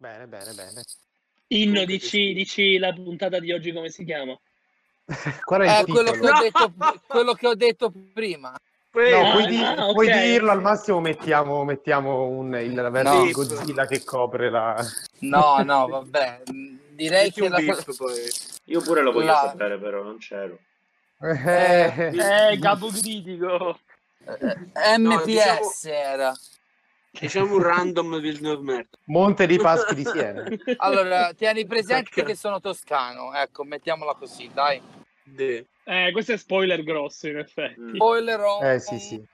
Bene, bene, bene. Inno, dici, dici la puntata di oggi come si chiama? Qual è il Eh, quello, che ho detto, quello che ho detto prima. No, Ah, puoi, di- ah, puoi ok. dirlo, al massimo mettiamo, mettiamo un, il la versione No. di Godzilla che copre la... No, no, vabbè. Direi Metti che un la... poi. Io pure lo voglio La- sapere, però non c'ero. Eh, Eh, capocritico. eh, No, MPS diciamo- era. Diciamo un random Villeneuve Mert. Monte di Paschi di Siena. Allora, tieni presente Perché? che sono toscano, ecco, mettiamola così, dai. De. Eh, questo è spoiler grosso, in effetti. Mm. Spoiler on- Eh sì, sì.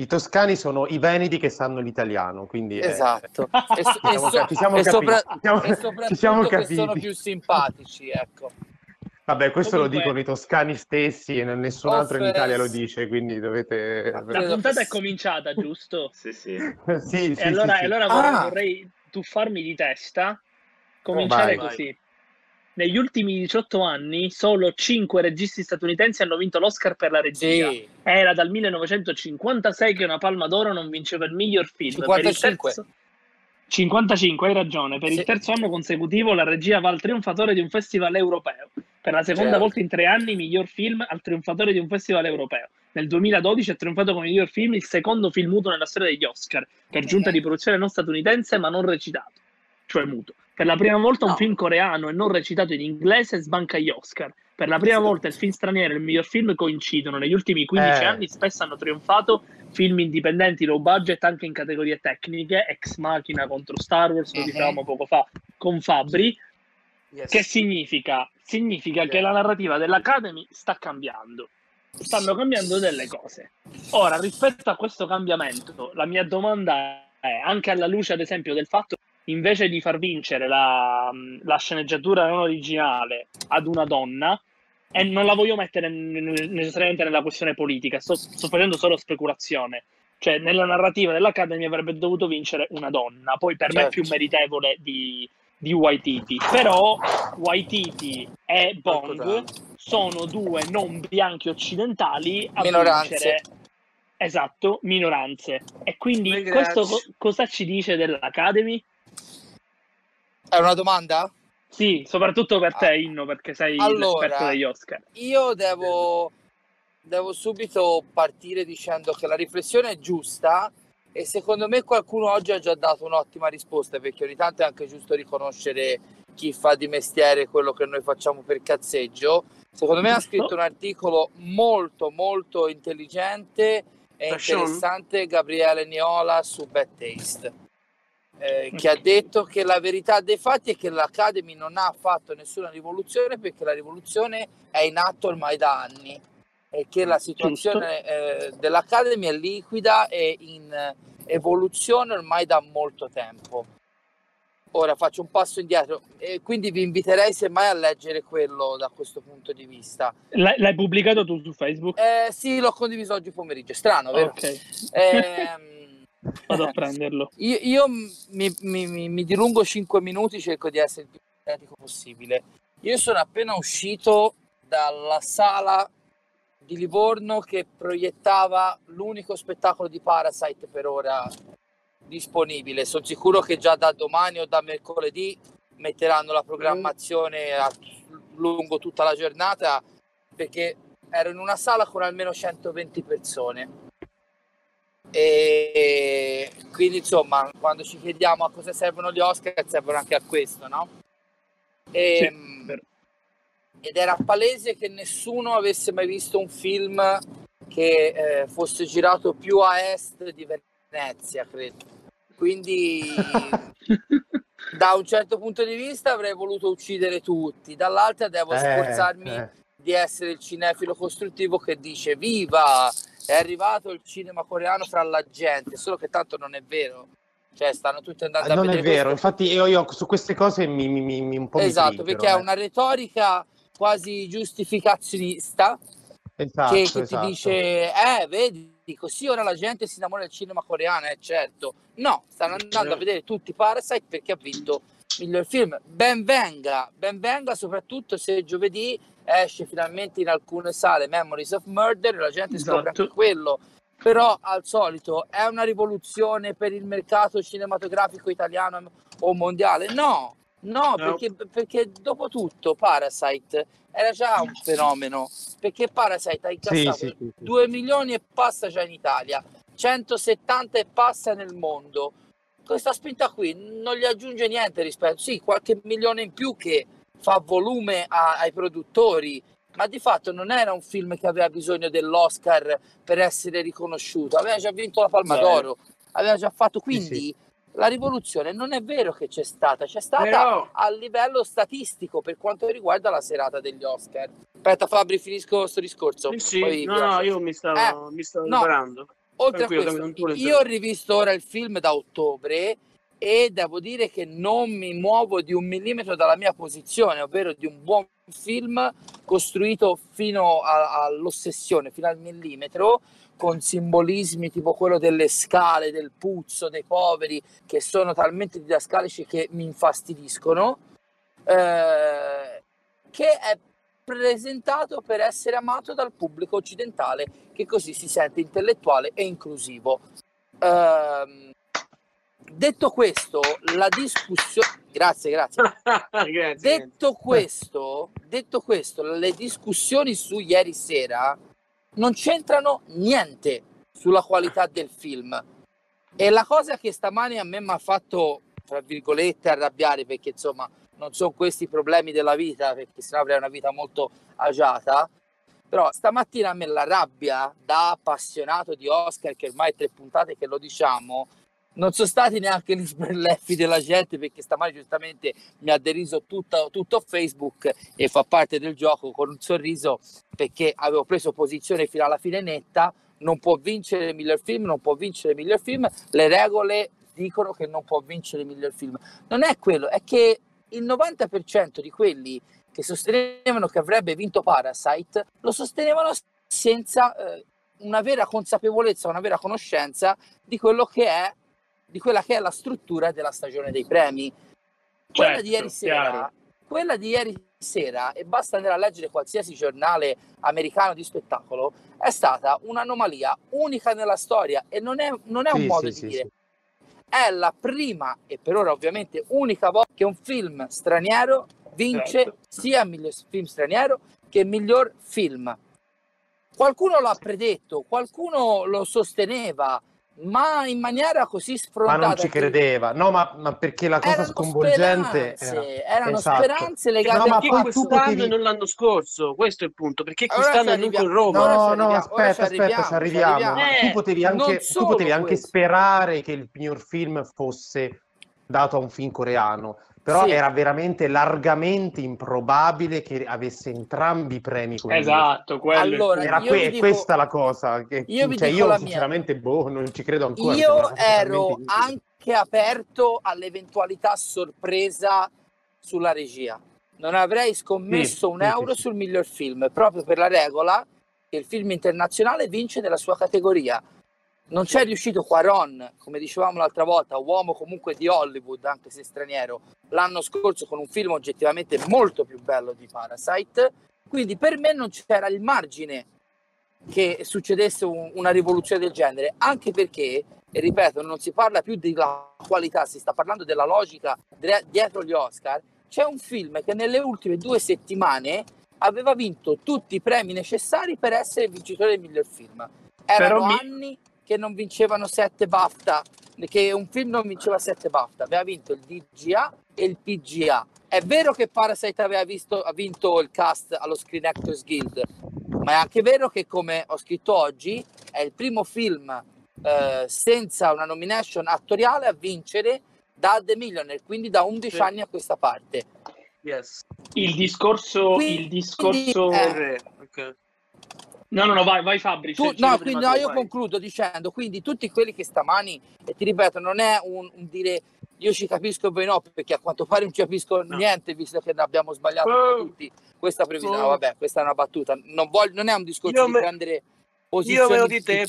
I toscani sono i veneti che sanno l'italiano, quindi... eh, Esatto. E, so- Ci e siamo, so- ca- ci siamo e capiti. sopra- Ci siamo- e ci siamo soprattutto che sono capiti. più simpatici, ecco. Vabbè, questo Comunque- lo dicono i toscani stessi e nessun altro in. Italia lo dice, quindi dovete... La puntata è cominciata, giusto? Sì, sì. sì, sì, e allora, sì, sì. allora vorrei, Ah. vorrei tuffarmi di testa, cominciare Vai. così. Negli ultimi 18 anni solo 5 registi statunitensi hanno vinto l'Oscar per la regia. Sì. Era dal 1956 che una Palma d'Oro non vinceva il miglior film. 55. Per il terzo... 55, hai ragione. Per Sì. il terzo anno consecutivo la regia va al trionfatore di un festival europeo. Per la seconda Certo. volta in tre anni, miglior film al trionfatore di un festival europeo. Nel 2012 ha trionfato come miglior film il secondo film muto nella storia degli Oscar, per giunta di produzione non statunitense ma non recitato, cioè muto. Per la prima volta un No. film coreano e non recitato in inglese sbanca gli Oscar. Per la prima volta il film straniero e il miglior film coincidono. Negli ultimi 15 Eh. anni spesso hanno trionfato film indipendenti low budget anche in categorie tecniche, ex machina contro Star Wars, lo Mhm. dicevamo poco fa con Fabri. Yes. Che significa? Significa che la narrativa dell'Academy sta cambiando. Stanno cambiando delle cose. Ora, rispetto a questo cambiamento, la mia domanda è, anche alla luce, ad esempio, del fatto invece di far vincere la, la sceneggiatura non originale ad una donna, e non la voglio mettere necessariamente nella questione politica, sto, sto facendo solo speculazione. Cioè, nella narrativa dell'Academy avrebbe dovuto vincere una donna, poi per me è Certo. più meritevole di, di Waititi. Però Waititi e Bong sono due non bianchi occidentali a Minoranze. vincere esatto, minoranze. E quindi questo co- cosa ci dice dell'Academy? È una domanda? Sì, soprattutto per te, Ah. Inno, perché sei Allora, l'esperto degli Oscar. Io devo, devo subito partire dicendo che la riflessione è giusta e secondo me qualcuno oggi ha già dato un'ottima risposta perché ogni tanto è anche giusto riconoscere chi fa di mestiere quello che noi facciamo per cazzeggio. Secondo me ha scritto un articolo molto molto intelligente e interessante Gabriele Niola su Bad Taste. Eh, che ha detto che la verità dei fatti è che l'Academy non ha fatto nessuna rivoluzione perché la rivoluzione è in atto ormai da anni e che la situazione eh, dell'Academy è liquida e in eh, evoluzione ormai da molto tempo. Ora faccio un passo indietro e quindi vi inviterei semmai a leggere quello da questo punto di vista. L'hai, l'hai pubblicato tu su Facebook? Eh, sì, l'ho condiviso oggi pomeriggio, strano, vero? ok. Ehm, Vado a prenderlo. Io, io mi, mi- mi- mi dilungo 5 minuti, cerco di essere il più sintetico possibile. Io sono appena uscito dalla sala di Livorno che proiettava l'unico spettacolo di Parasite per ora disponibile. Sono sicuro che già da domani o da mercoledì metteranno la programmazione a- lungo tutta la giornata perché ero in una sala con almeno 120 persone. E quindi insomma, quando ci chiediamo a cosa servono gli Oscar, servono anche a questo, no? E, Sì, vero. ed era palese che nessuno avesse mai visto un film che eh, fosse girato più a est di Venezia, credo. Quindi da un certo punto di vista avrei voluto uccidere tutti, dall'altra devo Eh, sforzarmi eh. di essere il cinefilo costruttivo che dice viva, è arrivato il cinema coreano fra la gente, solo che tanto non è vero. Cioè, stanno tutti andando Ah, a non è vedere vero, questo. infatti io, io su queste cose mi, mi, mi- mi- un po' Esatto, perché è eh. una retorica quasi giustificazionista Esatto, che, che esatto. ti dice, eh, vedi, così ora la gente si innamora del cinema coreano, eh, certo. No, stanno andando a vedere tutti Parasite perché ha vinto miglior film. Ben venga, ben venga soprattutto se giovedì esce finalmente in alcune sale Memories of Murder, la gente scopre Esatto. anche quello. Però al solito è una rivoluzione per il mercato cinematografico italiano o mondiale? No, no, No. perché, perché dopo tutto Parasite era già un fenomeno, perché Parasite ha incassato sì, sì, sì. 2 milioni e passa già in Italia, 170 e passa nel mondo. Questa spinta qui non gli aggiunge niente rispetto, sì, qualche milione in più che fa volume a- ai produttori, ma di fatto non era un film che aveva bisogno dell'Oscar per essere riconosciuto, aveva già vinto la Palma Beh. d'Oro, aveva già fatto, Sì, quindi la rivoluzione non è vero che c'è stata, c'è stata Però- a livello statistico per quanto riguarda la serata degli Oscar. Aspetta Fabri, finisco questo discorso. Sì, sì. No, no, io mi stavo, Eh, mi stavo no. Oltre a questo, io ho rivisto ora il film da ottobre e devo dire che non mi muovo di un millimetro dalla mia posizione, ovvero di un buon film costruito fino a- all'ossessione, fino al millimetro, con simbolismi tipo quello delle scale, del puzzo, dei poveri, che sono talmente didascalici che mi infastidiscono, eh, che è presentato per essere amato dal pubblico occidentale che così si sente intellettuale e inclusivo. Ehm, detto questo, la discussione... Grazie, grazie. grazie. Detto questo, detto questo, le discussioni su ieri sera non c'entrano niente sulla qualità del film. E la cosa che stamani a me mi ha fatto, tra virgolette, arrabbiare, perché insomma non sono questi i problemi della vita, perché sennò avrei una vita molto agiata, però stamattina a me la rabbia da appassionato di Oscar, che ormai tre puntate che lo diciamo, non sono stati neanche gli sberleffi della gente perché stamani giustamente mi ha deriso tutto, tutto Facebook e fa parte del gioco con un sorriso perché avevo preso posizione fino alla fine netta. Non può vincere il miglior film non può vincere il miglior film. Le regole dicono che non può vincere il miglior film. Non è quello è che il 90% di quelli che sostenevano che avrebbe vinto Parasite lo sostenevano senza eh, una vera consapevolezza una vera conoscenza di quello che è di quella che è la struttura della stagione dei premi. Quella Certo, di ieri sera, chiaro. quella di ieri sera, e basta andare a leggere qualsiasi giornale americano di spettacolo, è stata un'anomalia unica nella storia e non è, non è un Sì, modo sì, di sì, dire. sì. È la prima e per ora ovviamente unica volta che un film straniero vince Certo. sia miglior film straniero che miglior film. Qualcuno l'ha predetto, qualcuno lo sosteneva, ma in maniera così Ma sfrontata. non ci credeva. No, ma, ma perché la cosa Erano sconvolgente speranze, era... erano Esatto. speranze legate No, ma fatto- tu quest'anno potevi- e non l'anno scorso? Questo è il punto. Perché quest'anno non con arriviamo. Roma? No, no, arriviamo, aspetta, ci aspetta, arriviamo, ci arriviamo. arriviamo. Ma Eh, tu potevi anche, tu potevi anche sperare che il miglior film fosse dato a un film coreano, però Sì. era veramente largamente improbabile che avesse entrambi i premi miglior Esatto, quello Allora. Era que- dico- questa la cosa. Che, io cioè, io mia. sinceramente boh, non ci credo ancora. Io ero anche aperto all'eventualità sorpresa sulla regia. Non avrei scommesso Sì, un sì, sì, euro sì. sul miglior film, proprio per la regola che il film internazionale vince nella sua categoria. Non c'è riuscito Quaron, come dicevamo l'altra volta, uomo comunque di Hollywood, anche se straniero, l'anno scorso con un film oggettivamente molto più bello di Parasite. Quindi per me non c'era il margine che succedesse un- una rivoluzione del genere, anche perché, e ripeto, non si parla più della qualità, si sta parlando della logica dietro gli Oscar. C'è un film che nelle ultime due settimane aveva vinto tutti i premi necessari per essere vincitore del miglior film. Erano mi- anni che non vincevano sette BAFTA, che un film non vinceva sette BAFTA, aveva vinto il DGA e il PGA. È vero che Parasite aveva visto- ha vinto il cast allo Screen Actors Guild, ma è anche vero che, come ho scritto oggi, è il primo film eh, senza una nomination attoriale a vincere da The Millionaire, quindi da 11 Sì. anni a questa parte. Yes. Il discorso, Quindi- il discorso... eh, Il re, ok. No, no, no, vai, vai Fabri. Tu- no, quindi no, io vai. concludo dicendo, quindi tutti quelli che stamani, e ti ripeto, non è un, un dire io ci capisco e voi no, perché a quanto pare non ci capisco No. niente, visto che ne abbiamo sbagliato Oh. tutti questa previsione. Oh. No, vabbè, questa è una battuta. Non, voglio, non è un discorso Io di me- prendere Io posizioni. me lo di te.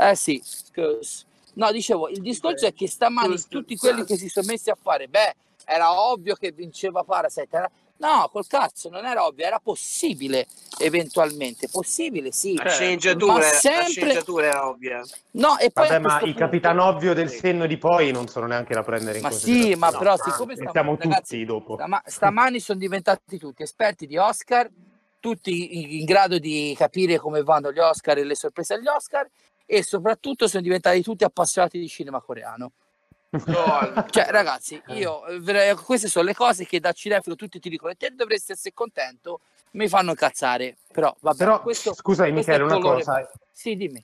Eh sì, scus. No, dicevo, il discorso è che stamani tutti quelli che si sono messi a fare, beh, era ovvio che vinceva Parasite. Era... No, col cazzo, non era ovvio, era possibile eventualmente. Possibile, sì. La Certo. sceneggiatura, sempre- sceneggiatura era ovvia. No, e poi Vabbè, ma questo i punto- Capitan Ovvio del senno di poi non sono neanche da prendere in Ma sì, considerazione. ma No, però siccome stiamo- siamo ragazzi, tutti dopo. Stama- stamani sono diventati tutti esperti di Oscar, tutti in- in grado di capire come vanno gli Oscar e le sorprese agli Oscar e soprattutto sono diventati tutti appassionati di cinema coreano. Cioè, ragazzi, io ver- queste sono le cose che da cinefilo tutti ti dicono e te dovresti essere contento, mi fanno incazzare. Però vabbè, Però, questo scusami questo Michele, una cosa. Sì, dimmi.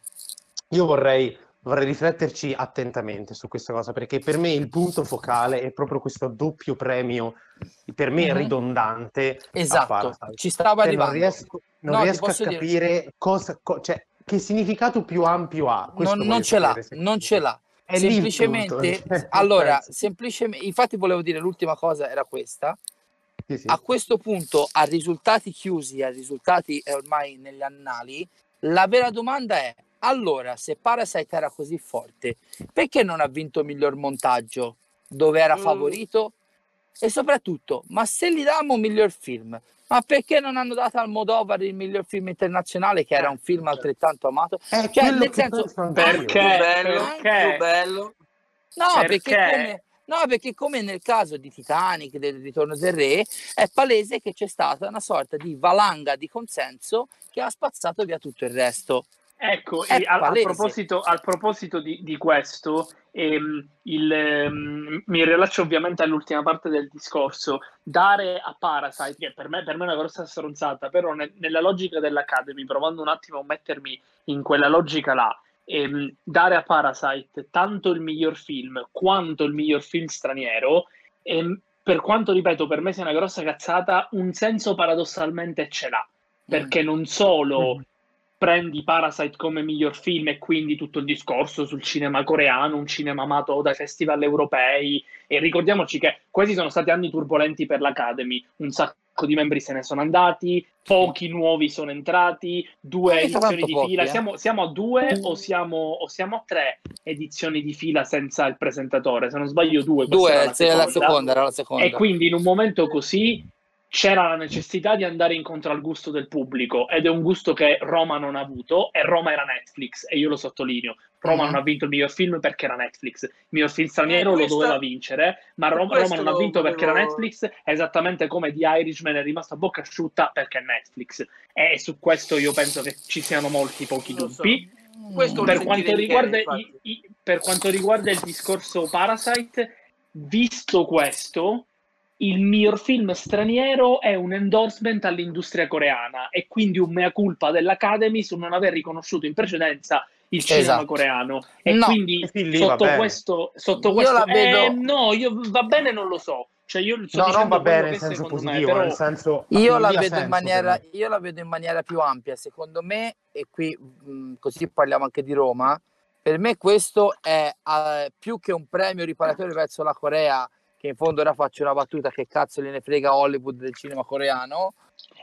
Io vorrei, vorrei rifletterci attentamente su questa cosa, perché per me il punto focale è proprio questo doppio premio, per me Mhm. ridondante. Esatto, ci stava Cioè, non arrivando. riesco, non No, riesco a posso dire- capire cosa, co- cioè, che significato più ampio ha. Questo Non, non ce l'ha, non ce l'ha. È semplicemente, punto, cioè, allora, semplicemente, infatti volevo dire l'ultima cosa era questa. Sì, sì. A questo punto, a risultati chiusi, a risultati eh, ormai negli annali, la vera domanda è: allora, se Parasite era così forte, perché non ha vinto miglior montaggio dove era Mm. favorito? E soprattutto, ma se gli diamo miglior film, ma perché non hanno dato al Modovar il miglior film internazionale, che era un film altrettanto amato? È cioè, nel che senso, perché- più bello, perché- più bello. No, perché, Perché? come, no, perché come nel caso di Titanic, del ritorno del re, è palese che c'è stata una sorta di valanga di consenso che ha spazzato via tutto il resto. Ecco, e al, al palese. proposito, al proposito di, di questo, ehm, il, ehm, mi rilaccio ovviamente all'ultima parte del discorso. Dare a Parasite, che per me, per me è una grossa stronzata, però ne- nella logica dell'Academy, provando un attimo a mettermi in quella logica là, ehm, dare a Parasite tanto il miglior film quanto il miglior film straniero, ehm, per quanto ripeto, per me sia una grossa cazzata, un senso paradossalmente ce l'ha. Perché non solo Mhm. Prendi Parasite come miglior film e quindi tutto il discorso sul cinema coreano, un cinema amato dai festival europei. E ricordiamoci che questi sono stati anni turbolenti per l'Academy, un sacco di membri se ne sono andati, pochi nuovi sono entrati, due edizioni di pochi, fila. eh. Siamo, siamo a due o siamo, o siamo a tre edizioni di fila senza il presentatore? Se non sbaglio, due. Due, era la seconda, era la seconda. e quindi in un momento così c'era la necessità di andare incontro al gusto del pubblico ed è un gusto che Roma non ha avuto e Roma era Netflix e io lo sottolineo. Roma Mhm. non ha vinto il miglior film perché era Netflix. Il miglior film straniero Eh, lo doveva vincere, ma Roma questo non ha vinto perché era volevo- Netflix, esattamente come The Irishman è rimasto a bocca asciutta perché è Netflix. E su questo io penso che ci siano molti pochi Lo so. dubbi. Lo Per quanto, riguarda i- i- per quanto riguarda il discorso Parasite, visto questo, il miglior film straniero è un endorsement all'industria coreana e quindi un mea culpa dell'Academy su non aver riconosciuto in precedenza il cinema Esatto. coreano. E No. quindi sì, sotto questo, sotto Io questo la vedo- eh, no, io va bene, non lo so. Cioè, io sto No, non va bene in che senso secondo me, positivo, però- nel senso... Io la, vedo in senso maniera, per me. io la vedo in maniera più ampia, secondo me, e qui mh, così parliamo anche di Roma, per me questo è eh, più che un premio riparatore verso la Corea, che in fondo ora faccio una battuta che cazzo gliene frega Hollywood del cinema coreano.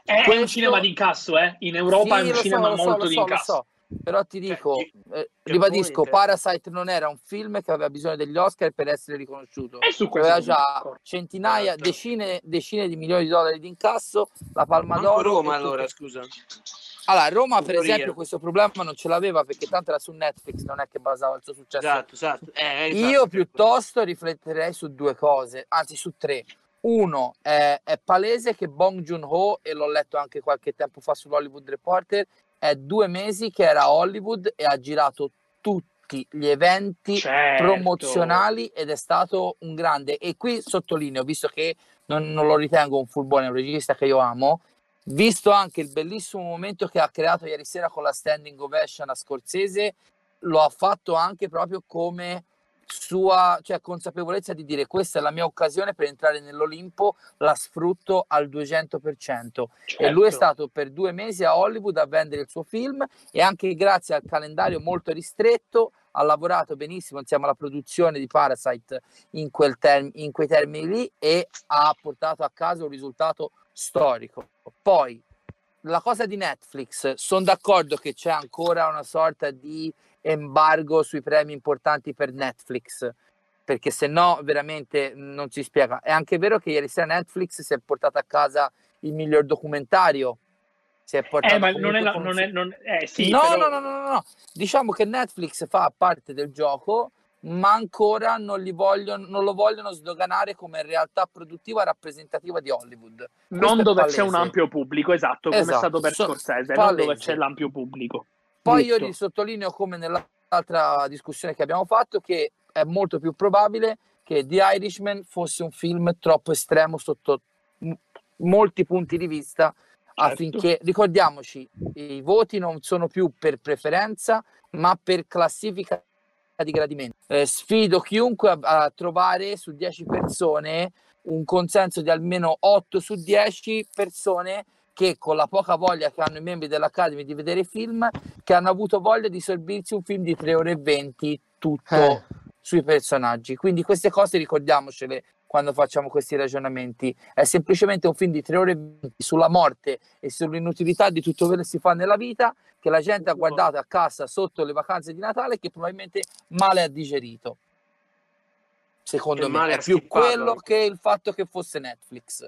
È, è un Questo- cinema di incasso, eh? In Europa Sì, è un cinema so, molto so, lo incasso. so. Però ti Cioè, dico, eh, che ribadisco. Parasite non era un film che aveva bisogno degli Oscar per essere riconosciuto. E su questo Aveva già centinaia, Certo. decine, decine di milioni di dollari di incasso, la Palma d'Oro. Roma tutto. allora, scusa. Allora, Roma per esempio questo problema non ce l'aveva perché tanto era su Netflix, non è che basava il suo successo. Esatto, esatto. Eh, infatti, Io per piuttosto rifletterei su due cose, anzi su tre. Uno, è, è palese che Bong Joon-ho, e l'ho letto anche qualche tempo fa sull'Hollywood Reporter, è due mesi che era a Hollywood e ha girato tutti gli eventi Certo. promozionali ed è stato un grande. E qui sottolineo, visto che non, non lo ritengo un è un regista che io amo, visto anche il bellissimo momento che ha creato ieri sera con la standing ovation a Scorsese, lo ha fatto anche proprio come sua cioè, consapevolezza di dire questa è la mia occasione per entrare nell'Olimpo, la sfrutto al 200%. E lui è Certo. stato per due mesi a Hollywood a vendere il suo film e anche grazie al calendario molto ristretto ha lavorato benissimo insieme alla produzione di Parasite in, quel term- in quei termini lì e ha portato a casa un risultato storico. Poi la cosa di Netflix, sono d'accordo che c'è ancora una sorta di embargo sui premi importanti per Netflix, perché se no veramente non si spiega. È anche vero che ieri sera Netflix si è portato a casa il miglior documentario. Si è portato Eh, ma non è la... Non è, non- eh, sì, no, però- no, no, no, no, no. Diciamo che Netflix fa parte del gioco, ma ancora non, li vogliono, non lo vogliono sdoganare come realtà produttiva rappresentativa di Hollywood. non Questo è dove c'è palese. un ampio pubblico, esatto, come Esatto, è stato per so- Scorsese, non dove palese. c'è l'ampio pubblico. Poi io Giusto. risottolineo, come nell'altra discussione che abbiamo fatto, che è molto più probabile che The Irishman fosse un film troppo estremo sotto m- molti punti di vista Certo. affinché ricordiamoci i voti non sono più per preferenza ma per classifica di gradimento. Eh, sfido chiunque a, a trovare su 10 persone un consenso di almeno 8 su 10 persone che con la poca voglia che hanno i membri dell'Academy di vedere film che hanno avuto voglia di sorbirsi un film di 3 ore e 20 tutto Eh. sui personaggi. Quindi queste cose ricordiamocele quando facciamo questi ragionamenti. È semplicemente un film di 3 ore e 20 sulla morte e sull'inutilità di tutto quello che si fa nella vita che la gente ha guardato a casa sotto le vacanze di Natale che probabilmente male ha digerito. Secondo E me è più quello che il fatto che fosse Netflix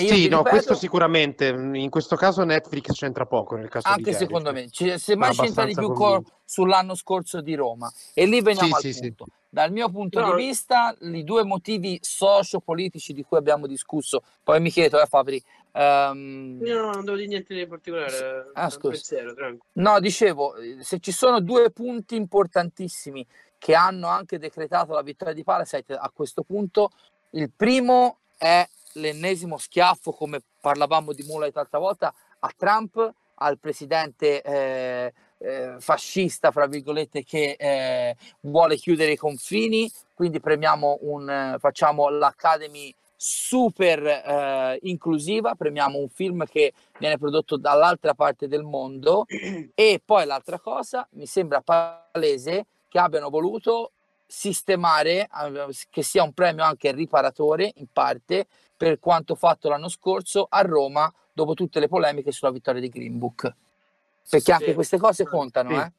Sì, ti no, ripeto- questo sicuramente. In questo caso Netflix c'entra poco nel caso di anche secondo me ci- semmai Sono c'entra di più abbastanza co- convinto. sull'anno scorso di Roma e lì veniamo Sì, al sì, punto dal mio punto No. di vista i due motivi socio-politici di cui abbiamo discusso poi mi chiedo eh Fabri ehm, Io no, non devo dire niente di particolare. Ah, un scusa. pensiero. No, dicevo, eh, se ci sono due punti importantissimi che hanno anche decretato la vittoria di Parasite a questo punto, il primo è l'ennesimo schiaffo, come parlavamo di Mulait l'altra volta, a Trump, al presidente eh, eh, fascista, fra virgolette, che eh, vuole chiudere i confini, quindi premiamo un, facciamo l'Academy super eh, inclusiva, premiamo un film che viene prodotto dall'altra parte del mondo. E poi l'altra cosa mi sembra palese che abbiano voluto sistemare eh, che sia un premio anche riparatore in parte per quanto fatto l'anno scorso a Roma dopo tutte le polemiche sulla vittoria di Green Book perché anche Sì. queste cose contano Sì. eh?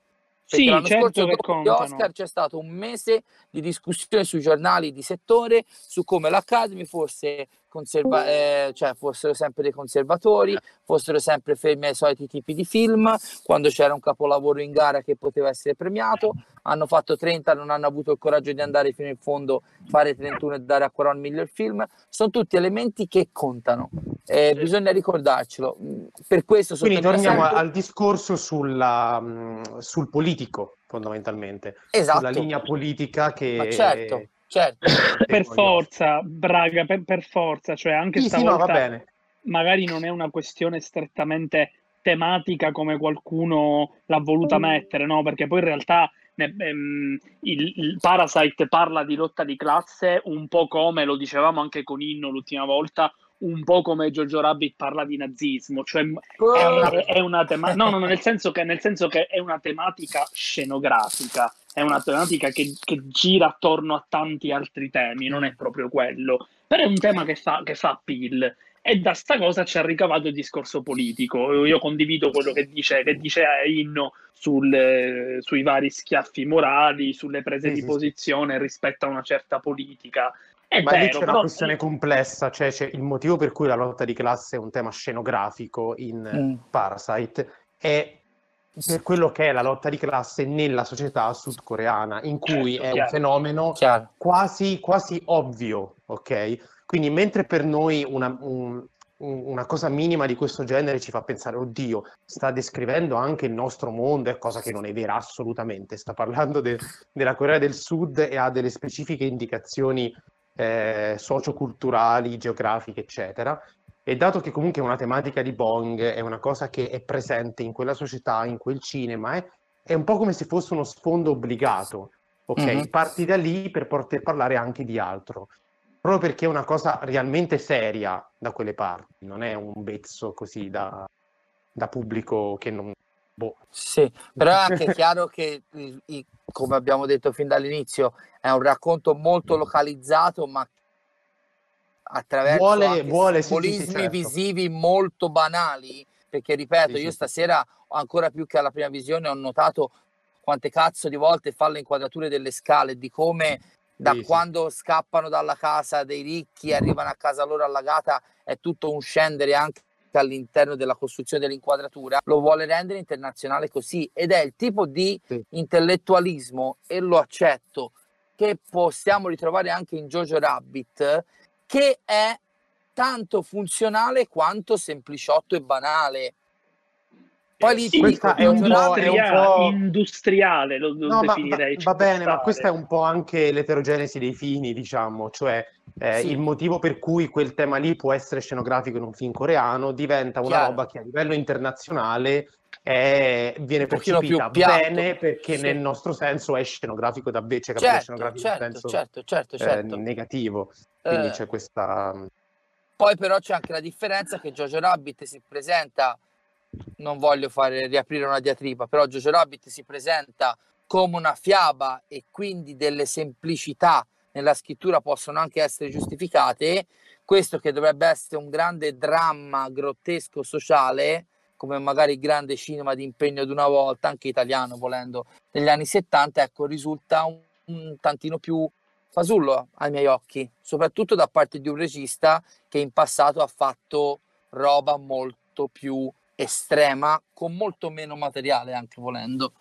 perché Sì, l'anno certo scorso dopo gli. Oscar c'è stato un mese di discussione sui giornali di settore su come l'Academy fosse conserva- eh, cioè fossero sempre dei conservatori, fossero sempre fermi ai soliti tipi di film, quando c'era un capolavoro in gara che poteva essere premiato, hanno fatto 30, non hanno avuto il coraggio di andare fino in fondo, fare 31 e dare a Quaron miglior film, sono tutti elementi che contano, Eh, Sì. bisogna ricordarcelo, Mm, per questo Quindi torniamo sempre- al discorso sulla, sul politico, fondamentalmente. esatto. Sulla linea politica che... Ma certo, certo. Per forza, Braga, per, per forza, cioè anche Sì, sì, no, va stavolta bene. magari non è una questione strettamente tematica come qualcuno l'ha voluta mettere, no? Perché poi in realtà ehm, il, il Parasite parla di lotta di classe un po' come, lo dicevamo anche con Inno l'ultima volta, un po' come Jojo Rabbit parla di nazismo, cioè è una, è una tema- no, no, no, nel senso che, nel senso che è una tematica scenografica, è una tematica che, che gira attorno a tanti altri temi, non è proprio quello, però è un tema che fa, che fa appeal. E da sta cosa ci ha ricavato il discorso politico. Io condivido quello che dice, che dice Inno sul- sui vari schiaffi morali, sulle prese Sì, di sì, posizione rispetto a una certa politica. È Ma lì vero, c'è una però- questione complessa, cioè c'è il motivo per cui la lotta di classe è un tema scenografico in eh, Mm. Parasite è per quello che è la lotta di classe nella società sudcoreana, in cui Certo, è un chiaro. fenomeno Chiaro. quasi, quasi ovvio, ok? Quindi mentre per noi una, un- un- una cosa minima di questo genere ci fa pensare, oddio, sta descrivendo anche il nostro mondo, è cosa che non è vera assolutamente, sta parlando de- della Corea del Sud e ha delle specifiche indicazioni eh, socioculturali, geografiche, eccetera. E dato che comunque è una tematica di Bong, è una cosa che è presente in quella società, in quel cinema, è, è un po' come se fosse uno sfondo obbligato, ok? Mhm. Parti da lì per poter parlare anche di altro, proprio perché è una cosa realmente seria da quelle parti, non è un vezzo così da, da pubblico che non... Boh. Sì, però è anche chiaro che, come abbiamo detto fin dall'inizio, è un racconto molto localizzato, ma attraverso Vuole- vuole, sì, sì, sì, simbolismi certo. visivi molto banali, perché ripeto, Sì, io stasera, ancora più che alla prima visione, ho notato quante cazzo di volte fa le inquadrature delle scale, di come da Sì, sì. quando scappano dalla casa dei ricchi, arrivano a casa loro allagata, è tutto un scendere anche all'interno della costruzione dell'inquadratura, lo vuole rendere internazionale così ed è il tipo di Sì. intellettualismo, e lo accetto, che possiamo ritrovare anche in Jojo Rabbit, che è tanto funzionale quanto sempliciotto e banale. Poi lì Sì, questa è un po'- è un industriale, po'- industriale lo, lo No, va, definirei. va può bene, ma questa è un po' anche l'eterogenesi dei fini, diciamo, cioè eh, Sì. il motivo per cui quel tema lì può essere scenografico in un film coreano diventa una Chiaro. roba che a livello internazionale è- viene percepita bene perché Sì. nel nostro senso è scenografico davvero, cioè? Certo, scenografico certo, in senso certo, certo, eh, certo. negativo. Quindi Eh, c'è questa... Poi però c'è anche la differenza che Jojo Rabbit si presenta, non voglio fare riaprire una diatriba, però Jojo Rabbit si presenta come una fiaba e quindi delle semplicità nella scrittura possono anche essere giustificate. Questo che dovrebbe essere un grande dramma grottesco sociale, come magari il grande cinema di impegno di una volta, anche italiano volendo, negli anni 70, ecco, risulta un, un tantino più fasullo ai miei occhi, soprattutto da parte di un regista che in passato ha fatto roba molto più estrema, con molto meno materiale anche volendo.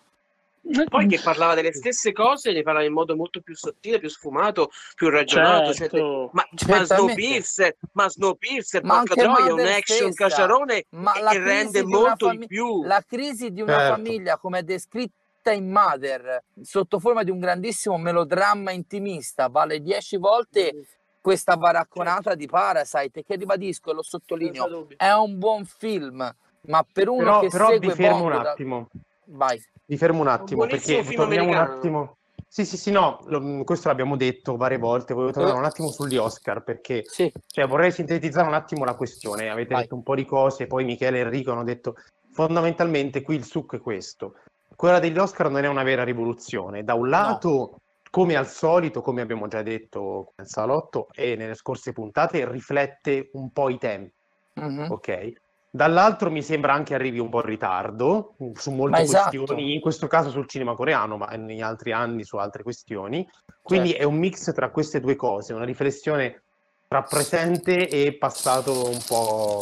Poi che parlava delle stesse cose, ne parlava in modo molto più sottile, più sfumato, più ragionato. cioè, Certo. ma, ma Certamente. Snowpiercer, ma Snowpiercer, Ma porca anche troia, è un action stessa. caciarone Ma che rende molto fami- di più. La crisi di una Certo. famiglia, come è descritta in Mother, sotto forma di un grandissimo melodramma intimista, vale dieci volte questa baracconata di Parasite, che ribadisco e lo sottolineo, è un buon film, ma per uno Però, che però segue vi fermo un Bond da- attimo. Vai. Vi fermo un attimo buonissimo perché torniamo un attimo. Sì, sì, sì, no, lo- questo l'abbiamo detto varie volte. Volevo tornare un attimo sugli Oscar perché Sì, cioè, vorrei sintetizzare un attimo la questione. Avete Vai. detto un po' di cose, poi Michele e Enrico hanno detto fondamentalmente qui il succo è questo. Quella degli Oscar non è una vera rivoluzione. Da un lato, come al solito, come abbiamo già detto nel salotto e nelle scorse puntate, riflette un po' i tempi, mhm. ok? Dall'altro mi sembra anche arrivi un po' in ritardo su molte esatto. questioni, in questo caso sul cinema coreano, ma negli altri anni su altre questioni. Quindi Certo. è un mix tra queste due cose, una riflessione tra presente e passato un po'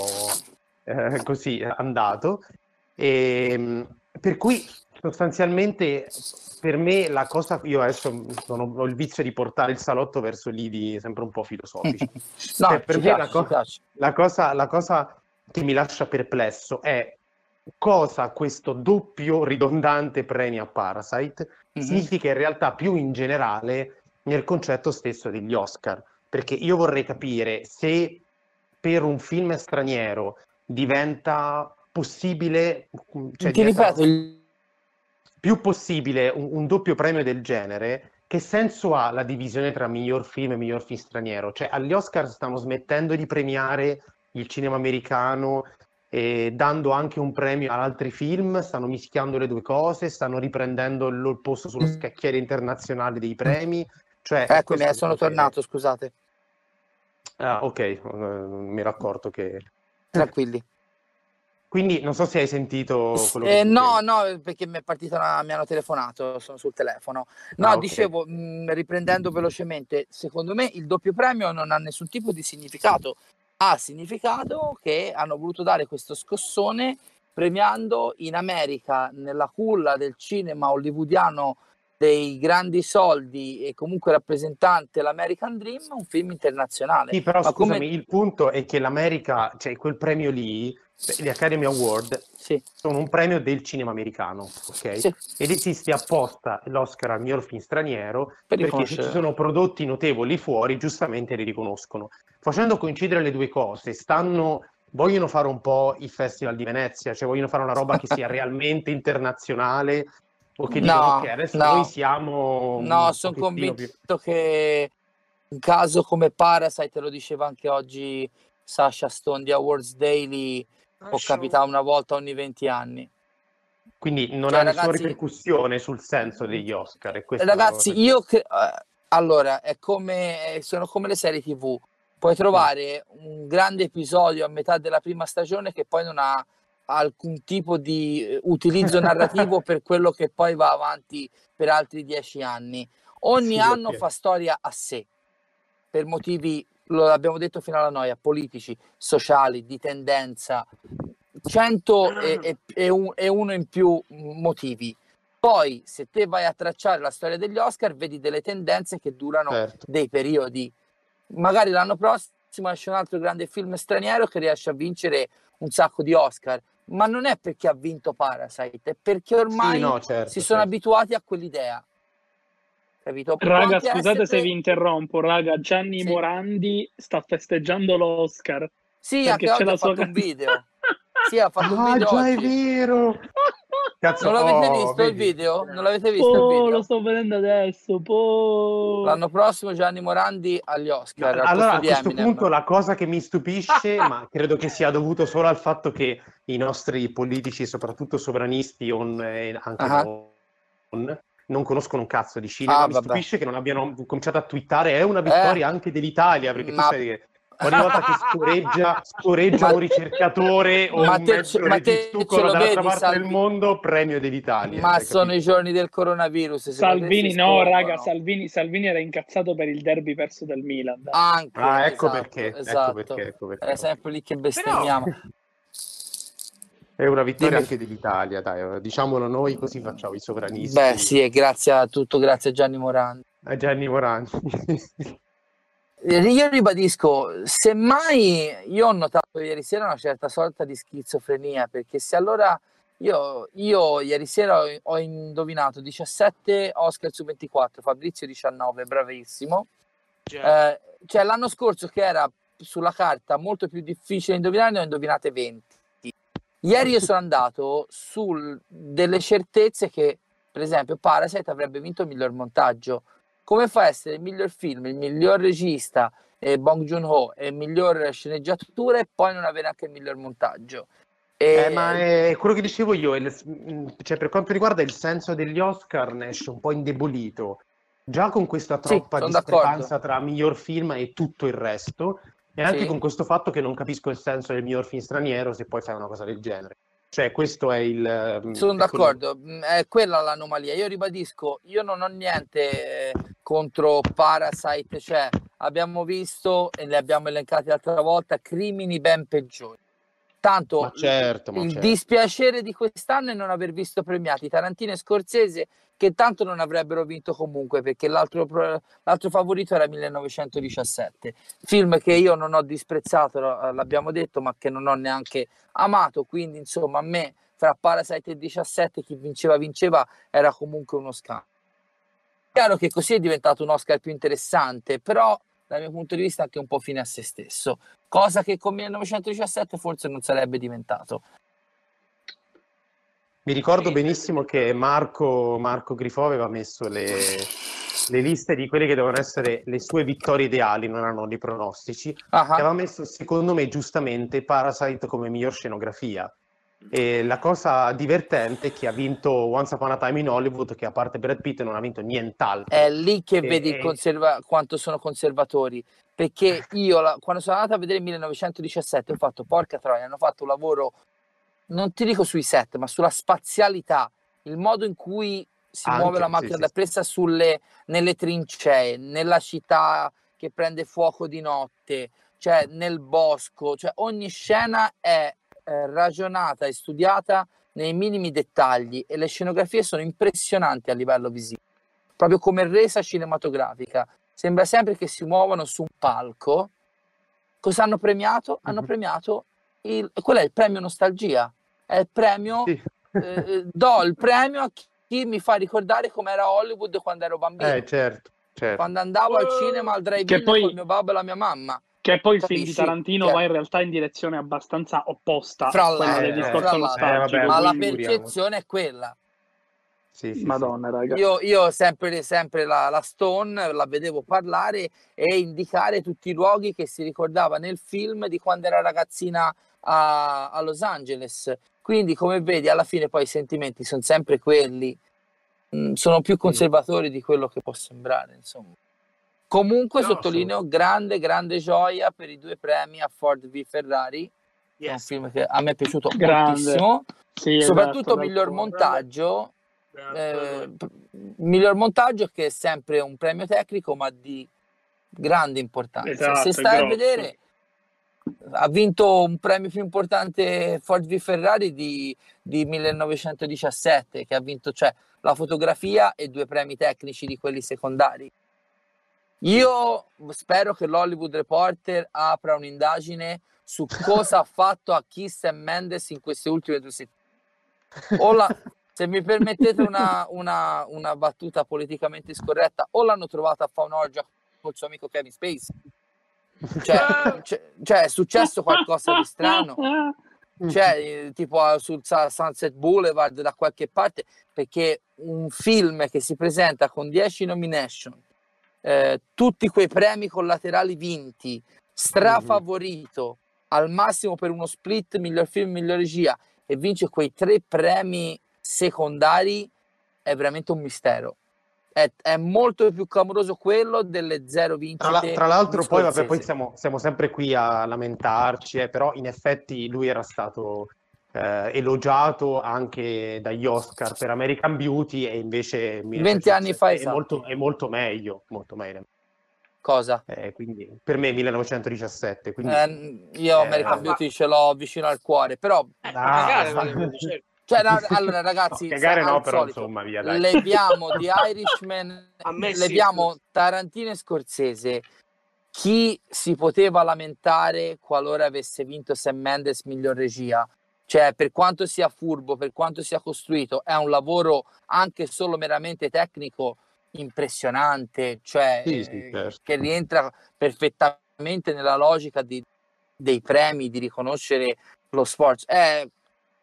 eh, così andato. E, per cui sostanzialmente per me la cosa, io adesso sono- ho il vizio di portare il salotto verso lidi sempre un po' filosofici. No, Cioè, per me la piace, co- ci piace. La cosa, la cosa che mi lascia perplesso è cosa questo doppio ridondante premio a Parasite Mhm. significa in realtà più in generale nel concetto stesso degli Oscar. Perché io vorrei capire se per un film straniero diventa possibile, cioè Ti ripeto, il- più possibile un, un doppio premio del genere, che senso ha la divisione tra miglior film e miglior film straniero? Cioè, agli Oscar stanno smettendo di premiare il cinema americano e dando anche un premio ad altri film, stanno mischiando le due cose, stanno riprendendo il posto sullo Mm. scacchiere internazionale dei premi. Cioè, eh, sono che- tornato, scusate, Ah, ok, eh, mi ero accorto che... tranquilli. Quindi non so se hai sentito quello Eh, che no, dicevo. no, perché mi è partita una- mi hanno telefonato, sono sul telefono. No, Ah, ok. dicevo, mh, riprendendo velocemente, secondo me il doppio premio non ha nessun tipo di significato. Ha significato che hanno voluto dare questo scossone premiando in America, nella culla del cinema hollywoodiano dei grandi soldi e comunque rappresentante l'American Dream, un film internazionale. Sì, però Ma come- scusami, il punto è che l'America, cioè quel premio lì, gli Academy Award, Sì, sono un premio del cinema americano, ok? sì, Ed esiste apposta l'Oscar al miglior film straniero per perché se ci sono prodotti notevoli fuori, giustamente li riconoscono. Facendo coincidere le due cose, stanno, vogliono fare un po' il Festival di Venezia, cioè vogliono fare una roba che sia realmente internazionale o che dicono No, ok, adesso no. noi siamo No, sono convinto più... che un caso come Parasite, lo diceva anche oggi Sasha Stone di Awards Daily, può capitare una volta ogni 20 anni. Quindi non Cioè, ha nessuna ragazzi- ripercussione sul senso degli Oscar. E è la Ragazzi, cosa. io cre- eh, allora è come sono come le serie TV. Puoi trovare un grande episodio a metà della prima stagione che poi non ha alcun tipo di eh, utilizzo narrativo per quello che poi va avanti per altri dieci anni. Ogni Sì, anno ok. fa storia a sé, per motivi, lo abbiamo detto fino alla noia, politici, sociali, di tendenza, 100 e, e- e un- e uno in più motivi. Poi, se te vai a tracciare la storia degli Oscar, vedi delle tendenze che durano Certo. dei periodi. Magari l'anno prossimo esce un altro grande film straniero che riesce a vincere un sacco di Oscar, ma non è perché ha vinto Parasite, è perché ormai Sì, no, certo, si sono certo. abituati a quell'idea. Capito? Raga, anche scusate essere- se vi interrompo, raga. Gianni Sì. Morandi sta festeggiando l'Oscar. Sì, perché anche c'è la ha sua fatto un canzone. video. Sì, ha fatto un Ah, video già è oggi. vero! Cazzo, Non l'avete oh, visto il vedi? video? Non l'avete visto il Oh, video? lo sto vedendo adesso. Po. L'anno prossimo Gianni Morandi agli Oscar. al Allora, a questo Eminem. punto la cosa che mi stupisce, ma credo che sia dovuto solo al fatto che i nostri politici, soprattutto sovranisti, on, eh, anche Ah. non, non conoscono un cazzo di cinema. Ah, mi vabbè. stupisce che non abbiano cominciato a twittare è una vittoria anche dell'Italia, perché ma- tu sai che ogni volta che scoreggia, scoreggia Ma- un ricercatore o ma un te- mezzo ma te registucolo ce lo dall'altra vedi, parte del Salvi? mondo, premio dell'Italia. Ma hai sono i capito? giorni del coronavirus. Salvini, no, scordono? raga. Salvini, Salvini era incazzato per il derby perso del Milan. dai. Anche, Ah, ecco esatto, perché, ecco esatto. perché, ecco perché. Era sempre lì che bestemmiamo. È una vittoria Dimmi. anche dell'Italia, dai, diciamolo noi così facciamo i sovranisti. Beh, sì, e grazie a tutto, grazie a Gianni Morandi. A Gianni Morandi. Eh, Io ribadisco, semmai io ho notato ieri sera una certa sorta di schizofrenia, perché se allora io, io ieri sera ho, ho indovinato 17 Oscar su 24, Fabrizio 19, bravissimo. Già. Eh, cioè l'anno scorso che era sulla carta molto più difficile indovinare, ne ho indovinate 20. Ieri io sono andato su delle certezze che, per esempio, Parasite avrebbe vinto il miglior montaggio. Come fa a essere il miglior film, il miglior regista, eh, Bong Joon-ho, e il miglior sceneggiatura e poi non avere anche il miglior montaggio? E- Eh, ma è quello che dicevo io, il- cioè, per quanto riguarda il senso degli Oscar, ne esce un po' indebolito. Già con questa Sì, troppa sono discrepanza tra miglior film e tutto il resto, e anche Sì. con questo fatto che non capisco il senso del miglior film straniero se poi fai una cosa del genere. Cioè, questo è il... ehm, Sono è quello- d'accordo, mm, è quella l'anomalia. Io ribadisco, io non ho niente eh, contro Parasite, cioè abbiamo visto e li abbiamo elencati l'altra volta crimini ben peggiori. Tanto Ma certo, ma il certo. dispiacere di quest'anno è non aver visto premiati Tarantino e Scorsese che tanto non avrebbero vinto comunque perché l'altro, l'altro favorito era 1917 film che io non ho disprezzato lo- l'abbiamo detto ma che non ho neanche amato. Quindi insomma a me fra Parasite e 17 chi vinceva vinceva era comunque uno scambio chiaro che così è diventato un Oscar più interessante però dal mio punto di vista anche un po' fine a se stesso cosa che con 1917 forse non sarebbe diventato. Mi ricordo benissimo che Marco, Marco Grifo aveva messo le, le liste di quelle che dovevano essere le sue vittorie ideali, non erano dei pronostici, e aveva messo, secondo me, giustamente Parasite come miglior scenografia. E la cosa divertente è che ha vinto Once Upon a Time in Hollywood, che a parte Brad Pitt non ha vinto nient'altro. è lì che E- vedi il e- conserva- quanto sono conservatori. Perché io, la- quando sono andato a vedere 1917, ho fatto porca troia, hanno fatto un lavoro, non ti dico sui set, ma sulla spazialità, il modo in cui si Anche, muove la macchina sì, da presa sulle, nelle trincee, nella città che prende fuoco di notte, cioè nel bosco, cioè ogni scena è eh, ragionata e studiata nei minimi dettagli e le scenografie sono impressionanti a livello visivo, proprio come resa cinematografica. Sembra sempre che si muovano su un palco. Cosa hanno premiato? Hanno Mhm. premiato il, quello è il premio nostalgia. È il premio, Sì. eh, do il premio a chi mi fa ricordare com'era Hollywood quando ero bambino. Eh, certo, certo. Quando andavo al cinema al drive-in poi- con mio babbo e la mia mamma. Che poi il film di? Tarantino Cioè- va in realtà in direzione abbastanza opposta Fra a quella l'altro, del eh, discorso fra l'altro. nostalgico. Eh, vabbè, Ma la percezione è quella. Sì, sì, sì. Madonna, raga. Io, io sempre, sempre la, la Stone la vedevo parlare e indicare tutti i luoghi che si ricordava nel film di quando era ragazzina a, a Los Angeles. Quindi, come vedi, alla fine poi i sentimenti sono sempre quelli, Mm, sono più conservatori di quello che può sembrare. Insomma. Comunque, No, sottolineo grande, grande gioia per i due premi a Ford v Ferrari. È un Yes. film che a me è piaciuto Grande. moltissimo, Sì, soprattutto esatto, miglior montaggio. eh, miglior montaggio che è sempre un premio tecnico ma di grande importanza. Esatto, Se stai a vedere ha vinto un premio più importante Ford v Ferrari di, di 1917 che ha vinto cioè la fotografia e due premi tecnici di quelli secondari. Io spero che l'Hollywood Reporter apra un'indagine su cosa ha fatto a Kiss e Mendes in queste ultime due settimane. O la- se mi permettete una, una- una battuta politicamente scorretta, o l'hanno trovata a fare un'orgia col suo amico Kevin Spacey. Cioè, cioè- cioè, è successo qualcosa di strano cioè eh, tipo eh, sul Sunset Boulevard da qualche parte perché un film che si presenta con 10 nomination eh, tutti quei premi collaterali vinti strafavorito al massimo per uno split miglior film miglior regia e vince quei tre premi secondari è veramente un mistero. È, è molto più clamoroso quello delle zero vincite Tra, la- tra l'altro, poi, vabbè, poi siamo, siamo sempre qui a lamentarci, eh, però in effetti lui era stato eh, elogiato anche dagli Oscar per American Beauty e invece 20 anni fa, è, esatto. molto, è molto meglio, molto meglio. cosa? Eh, quindi per me 1917, quindi Eh, io Eh, American ma- Beauty ce l'ho vicino al cuore, però Eh, Ah, magari, ma- magari, certo. cioè, ra- allora ragazzi, No, cagare sa- no, però solito, insomma, via, dai. leviamo di Irishman, sì, leviamo scusa. Tarantino e Scorsese. Chi si poteva lamentare qualora avesse vinto Sam Mendes miglior regia? Cioè, per quanto sia furbo, per quanto sia costruito, è un lavoro anche solo meramente tecnico impressionante, cioè Sì, sì, eh, certo. che rientra perfettamente nella logica di- dei premi, di riconoscere lo sforzo. È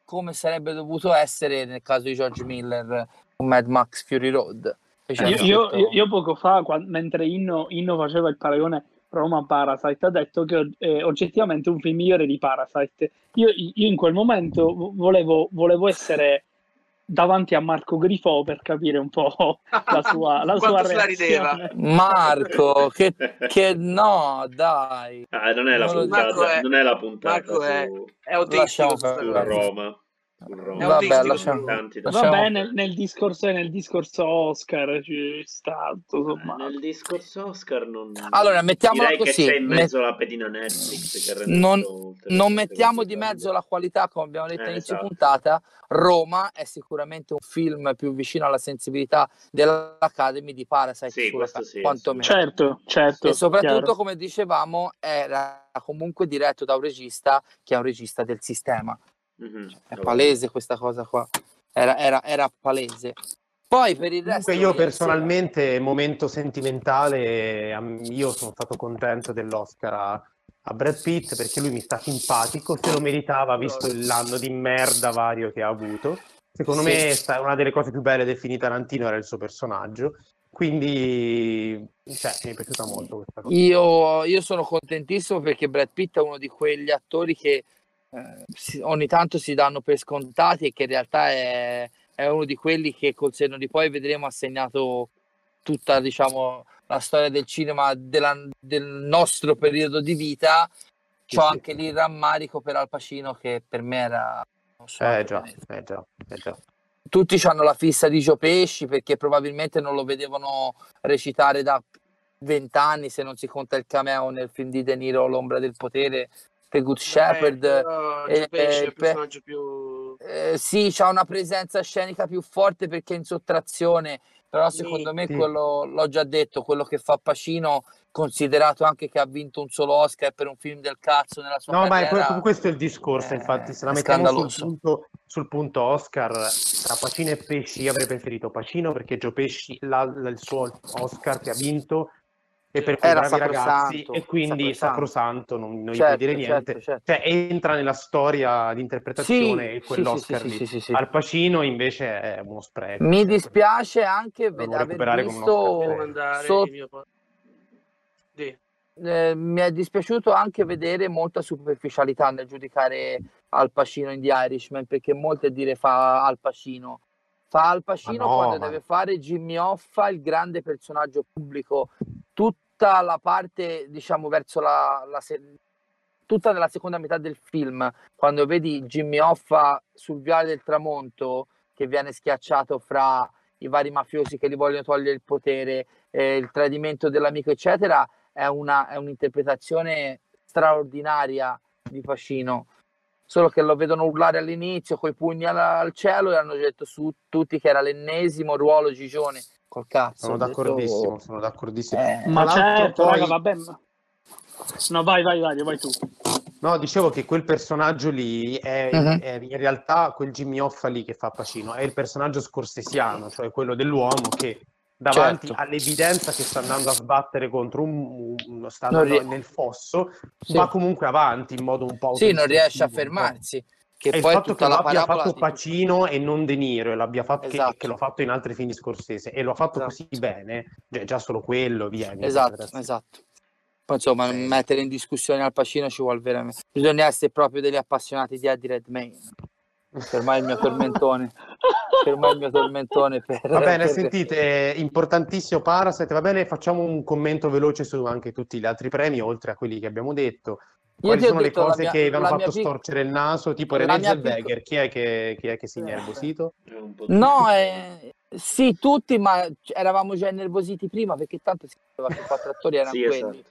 come sarebbe dovuto essere nel caso di George Miller con Mad Max Fury Road. ci Io, io- io poco fa, qua- mentre Inno, Inno faceva il paragone Roma-Parasite, ha detto che è oggettivamente un film migliore di Parasite. Io, io in quel momento vo- volevo, volevo essere davanti a Marco Grifo per capire un po' la sua, la sua se la rideva. reazione. Marco, che, che no, dai. Ah, non è la Non puntata, è- non è la puntata Marco è- su, È autistico. Lasciamo su. Roma. Vabbè, lasciamo- lasciamo- Vabbè, nel, nel discorso, nel discorso Oscar ci sta tutto sommato. Nel discorso Oscar non... Allora, mettiamola direi così, che c'è in met- mezzo la pedina Netflix Non- Non mettiamo di mezzo la qualità, come abbiamo detto Eh, all'inizio esatto. puntata. Roma è sicuramente un film più vicino alla sensibilità dell'Academy di Parasite, Sì, questo sì, quantomeno. Certo, certo. E soprattutto, chiaro. come dicevamo, era comunque diretto da un regista che è un regista del sistema. Mhm. È palese questa cosa qua. Era, era- era palese. Poi per il resto... Comunque io personalmente, momento sentimentale, am- io sono stato contento dell'Oscar a, a Brad Pitt perché lui mi sta simpatico, se lo meritava visto l'anno di merda vario che ha avuto. Secondo Sì. me sta- una delle cose più belle del film Tarantino era il suo personaggio, quindi cioè, mi è piaciuta molto questa cosa. Io, io sono contentissimo perché Brad Pitt è uno di quegli attori che eh, si- ogni tanto si danno per scontati e che in realtà è, è uno di quelli che col senno di poi vedremo ha segnato tutta diciamo, la storia del cinema della- del nostro periodo di vita. C'ho sì. anche lì il rammarico per Al Pacino che per me era... so, Eh già, eh già, eh già. tutti hanno la fissa di Gio Pesci perché probabilmente non lo vedevano recitare da vent'anni se non si conta il cameo nel film di De Niro L'ombra del potere The Good Shepherd Eh, però eh, eh, personaggio più... Eh, sì c'ha una presenza scenica più forte perché è in sottrazione però secondo me Sì. quello l'ho già detto quello che fa Pacino considerato anche che ha vinto un solo Oscar per un film del cazzo nella sua No, ma è carriera que- questo è il discorso, eh, infatti, se la mettiamo sul punto, sul punto Oscar, tra Pacino e Pesci, io avrei preferito Pacino perché Gio Pesci, la- la- il suo Oscar che ha vinto, e per Era bravi ragazzi, e quindi sacrosanto. sacrosanto, non, non gli Certo, puoi dire niente, certo, certo. cioè entra nella storia di interpretazione Sì, e sì, quell'Oscar sì, lì. sì, sì, sì. Al Pacino invece è uno spreco. Mi cioè, dispiace anche ved- aver visto andare so- il mio eh, mi è dispiaciuto anche vedere molta superficialità nel giudicare Al Pacino in The Irishman perché molte dire fa Al Pacino fa Al Pacino no, quando ma- deve fare Jimmy Hoffa il grande personaggio pubblico tutta la parte diciamo verso la, la se- tutta nella seconda metà del film quando vedi Jimmy Hoffa sul viale del tramonto che viene schiacciato fra i vari mafiosi che gli vogliono togliere il potere, eh, il tradimento dell'amico, eccetera, è, una, è un'interpretazione straordinaria di Pacino. Solo che lo vedono urlare all'inizio coi pugni al, al cielo e hanno detto su tutti che era l'ennesimo ruolo Gigione. Col cazzo. Sono ho detto, d'accordissimo, sono d'accordissimo. eh, Ma certo, poi- raga, vabbè. ma- No, vai, vai, vai, vai tu. No, dicevo che quel personaggio lì è, Mhm. è in realtà quel Jimmy Hoffa lì che fa Pacino, è il personaggio scorsesiano, cioè quello dell'uomo che davanti Certo. all'evidenza che sta andando a sbattere contro un, un- sta Non andando rie- nel fosso, Sì. va comunque avanti in modo un po' Sì, non riesce a fermarsi. Che E il poi fatto tutta che la lo abbia parabola fatto di- Pacino e non De Niro, e l'abbia fatto, che- Esatto. che, l'ho fatto in altri film di Scorsese, e lo ha fatto Esatto. così bene, cioè già solo quello, via. mi Esatto, esatto. Poi insomma, Sì. mettere in discussione Al Pacino ci vuole veramente. Bisogna essere proprio degli appassionati di Eddie Redmayne. È il mio tormentone. è il mio tormentone. Per, Va bene, per- sentite, importantissimo Parasite, va bene, facciamo un commento veloce su anche tutti gli altri premi, oltre a quelli che abbiamo detto. Quali sono le cose mia- che vi hanno fatto pic- storcere il naso, tipo René Zellweger, picco- chi è che, chi è che si è innervosito? No, eh, sì, tutti, ma eravamo già innervositi prima perché tanto si sapeva che i quattro attori erano Sì, quelli. esatto.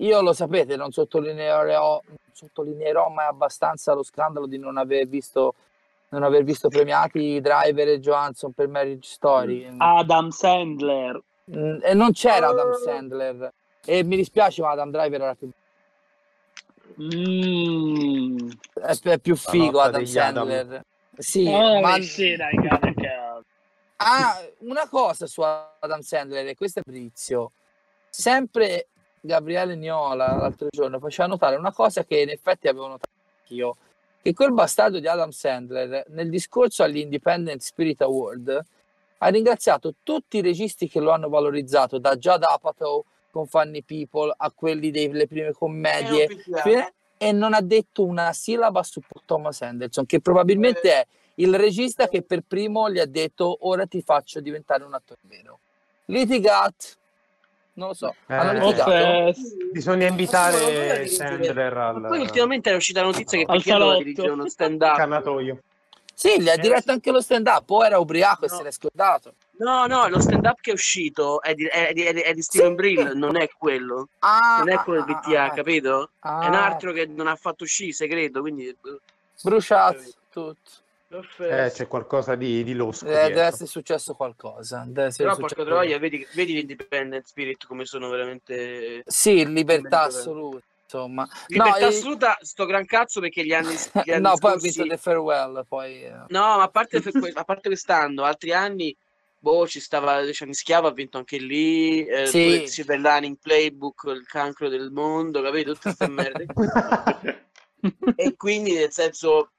Io lo sapete, non sottolineerò, non sottolineerò mai abbastanza lo scandalo di non aver visto, non aver visto premiati Driver e Johansson per Marriage Story. Adam Sandler. Mm, E non c'era Adam Sandler. E mi dispiace, ma Adam Driver era più, Mm. è, è più figo Adam degli Adam. Sandler. Sì, Oh, ma sì, raga, raga. Ah, una cosa su Adam Sandler, e questo è Brizio. Sempre Gabriele Niola l'altro giorno faceva notare una cosa che in effetti avevo notato anch'io, che quel bastardo di Adam Sandler nel discorso agli Independent Spirit Award ha ringraziato tutti i registi che lo hanno valorizzato, da Judd Apatow con Funny People a quelli delle prime commedie, fine- e non ha detto una sillaba su Thomas Anderson, che probabilmente è il regista che per primo gli ha detto ora ti faccio diventare un attore vero. Litigat, non lo so, Eh? Offes- Bisogna invitare poi Sandler al Poi ultimamente è uscita la notizia che salotto. dirige uno stand-up. cannatoio. Sì, gli ha Eh, diretto anche lo stand up, o era ubriaco e No. se l'è scordato. No, no, lo stand-up che è uscito è di, è di- è di- è di Steven Sì. Brill, non è quello. Ah, Non è ah, quello del ah, BTA, ah, capito? ah. È un altro che non ha fatto uscire, segreto, quindi... Bruciato tutto. Eh, c'è qualcosa di, di losco Eh, deve essere successo qualcosa. Deve essere Però successo porca troia, vedi, vedi l'Independent Spirit come sono veramente... Sì, libertà assoluta, insomma. Libertà no, assoluta, sto gran cazzo perché gli anni, gli anni no, poi ha scorsi... vinto The Farewell, poi... eh. No, ma a parte, que- a parte quest'anno, altri anni, boh, ci stava, cioè, Mischiava ha vinto anche lì, eh, Sì. Silver Lining Playbook, il cancro del mondo, capito? Tutte queste merde. e quindi, nel senso,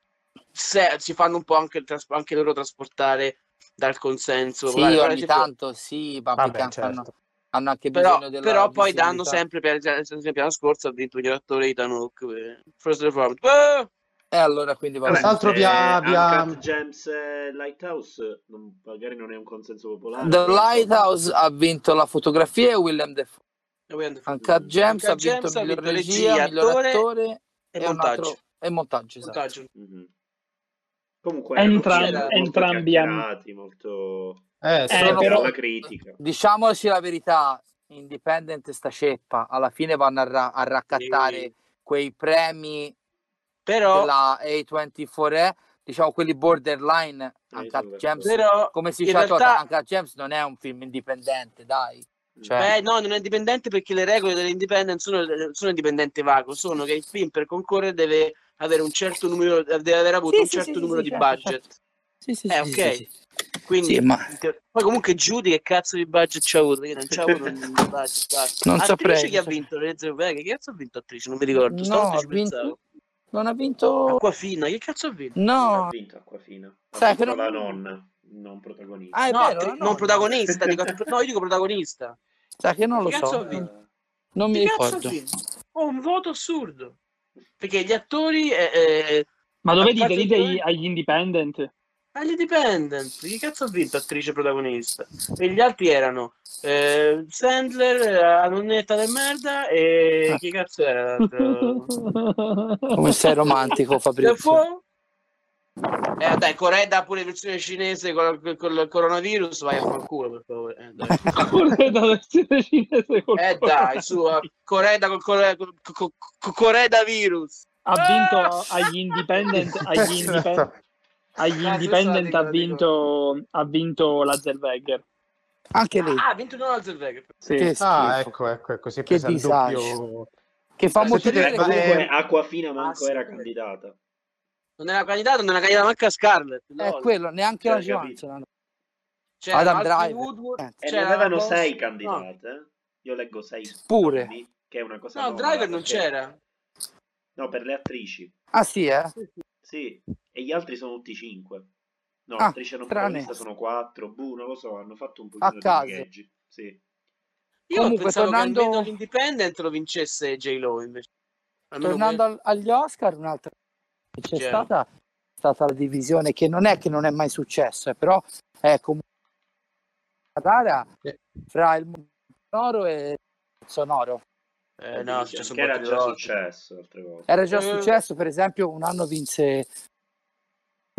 se, si fanno un po' anche, anche loro trasportare dal consenso. Sì, per ogni tanto sì, ma Vabbè, perché certo. hanno, hanno anche Però, bisogno della però poi danno sempre, per esempio, per esempio, l'anno scorso ha vinto il miglior attore Ethan Hawke, per First Reformed. Eh! E allora quindi va Vabbè, bene. Quest'altro via- eh, via- Gems e Lighthouse non- magari non è un consenso popolare. The Lighthouse ha vinto la fotografia e William Defoe. E Uncut Gems ha vinto miglior vinto regia, regia, miglior attore attore e un montaggio. altro- e montaggio. esatto. Montaggio. Mhm. Comunque, Entram- entrambi hanno- molto Eh, Eh, però- alla critica. Diciamoci la verità, Independent sta ceppa, alla fine vanno a, ra- a raccattare Sì. quei premi Però, della A24E, diciamo quelli borderline, d'accordo. Gems, però come si dice a realtà- Uncut Gems non è un film indipendente, dai. Cioè, Beh, no, non è indipendente perché le regole dell'independent sono, sono indipendente vago, sono che il film per concorrere deve avere un certo numero, deve aver avuto Sì, un sì, certo sì, numero sì, di certo, budget. certo. Sì, sì, Eh, sì, ok. sì, sì. Quindi, Sì, ma poi comunque Giudi che cazzo di budget c'ha avuto? Perché non c'ha avuto un budget. basta. Non saprei, Attrice che ha non vinto? Rubè, che cazzo ha vinto attrice? Non mi ricordo. No, ha vinto- non ha vinto... Acquafina, che cazzo ha vinto? No, Ha vinto Acquafina. Ha Sai, vinto però- la nonna, non protagonista. Ah, è no, vero, attri- la nonna. non protagonista, dico, no, io dico protagonista. sai che non lo Che cazzo so, ha vinto? non mi ricordo. Oh, un voto assurdo. Perché gli attori eh, eh, Ma dove dite? Dite agli- agli independent? agli dipendent, che cazzo ha vinto attrice protagonista? E gli altri erano eh, Sandler, eh, la nonnetta del merda e Ah. chi cazzo era l'altro? Come sei romantico, Fabrizio. Eh, dai, Coreda pure versione cinese con, con il coronavirus, vai a far culo, per favore. Eh, dai, Correda versione cinese col eh, dai su, eh, Coreda col Coreda, Coreda virus. ha vinto agli independent agli, independent, agli Ah, independent ha vinto ha vinto la Zellweger Anche lei. Ah, ha vinto Donald Zellweger. sì. Che. Ah, ecco, ecco, ecco, si è Che presa il disagio. doppio... Che fa Eh, molto vedere che- Comunque Acquafina manco Ah, sì. era candidata. Non era candidato, non era candidata manca Scarlett. è lol. quello, neanche la. Johansson. no. C'erano Adam Driver. Woodward, Eh. E ne c'era avevano Boss- sei no. candidate. eh. Io leggo sei. Pure. Che è una cosa No, anomala, Driver non perché- c'era. No, per le attrici. Ah sì, eh? Sì. E gli altri sono tutti cinque. No, Ah, attrice non protagonista sono quattro. Buh, non lo so, hanno fatto un po' A di gaggi. Sì. Io Comunque, pensavo tornando- che l'Independent lo vincesse J-Lo invece. Almeno Tornando al- agli Oscar, un'altra c'è C'era. stata stata la divisione che non è che non è mai successo, eh, però è comunque una gara Eh. fra il sonoro e il sonoro. Eh, no, era già volte. successo altre volte. Era già Eh. successo, per esempio, un anno vinse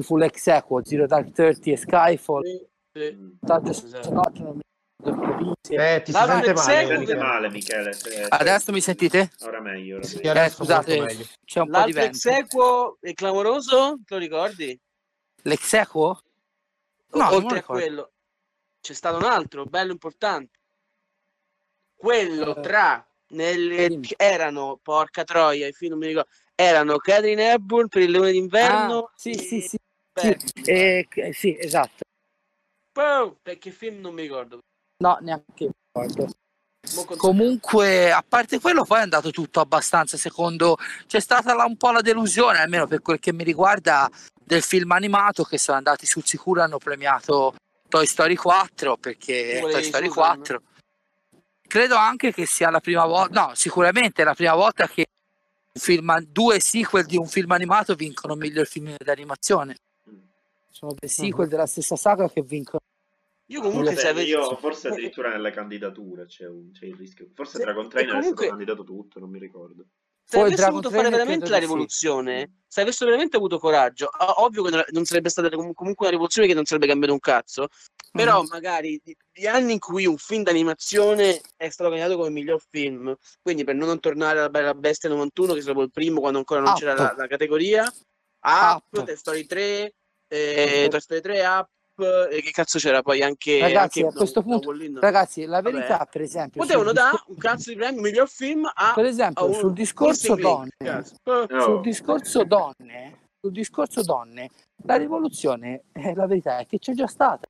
fu l'ex equo, Zero Dark Thirty e Skyfall. Sì, sì. Mm. Esatto. sonoro, non mi. Eh, ti L'altro sente male. sente Michele. male, Michele. se- Adesso mi sentite? Ora meglio. Ora Sì, meglio. adesso Eh, scusate, meglio. c'è un po' di L'altro vento. equo è clamoroso, te lo ricordi? L'ex equo? No, Oltre a quello, c'è stato un altro bello importante. Quello Eh. tra nelle Dimmi. erano porca troia, i film non mi ricordo. Erano Catherine Hepburn per il Leone d'inverno. Ah, sì, e- sì, sì, Beh, sì, eh, sì, esatto. boh, perché film non mi ricordo. No, neanche io Comunque, a parte quello, poi è andato tutto abbastanza secondo. C'è stata la- un po' la delusione, almeno per quel che mi riguarda, del film animato che sono andati sul sicuro hanno premiato Toy Story 4 perché Volevi Toy Story Susan? 4 credo anche che sia la prima volta, no, sicuramente è la prima volta che un film, due sequel di un film animato vincono miglior film d'animazione. Sono due sequel della stessa saga che vincono. Io comunque se avessi... io forse addirittura nelle candidature c'è, un- c'è il rischio. Forse Se- Dragon Trainer comunque- è stato candidato tutto, non mi ricordo. se Poi avesse Dragon voluto fare veramente la di sì. rivoluzione, se avessero veramente avuto coraggio, ovvio che non- sarebbe stata com- comunque una rivoluzione che non sarebbe cambiato un cazzo, però Mhm. magari di anni in cui un film d'animazione è stato candidato come miglior film, quindi per non tornare alla Bella Bestia 91, che è stato il primo quando ancora non Up. c'era la, la categoria, Up, Up. Toy Story 3, eh, Toy Story 3, Up, e che cazzo c'era poi anche... Ragazzi, anche- a questo no, punto, no. Ragazzi, la Vabbè. verità, per esempio, Potevano dare discor- un cazzo di premio miglior film a... per esempio, a un sul discorso donne. Eh, No. sul discorso donne, sul discorso donne, la rivoluzione, eh, la verità è che c'è già stata.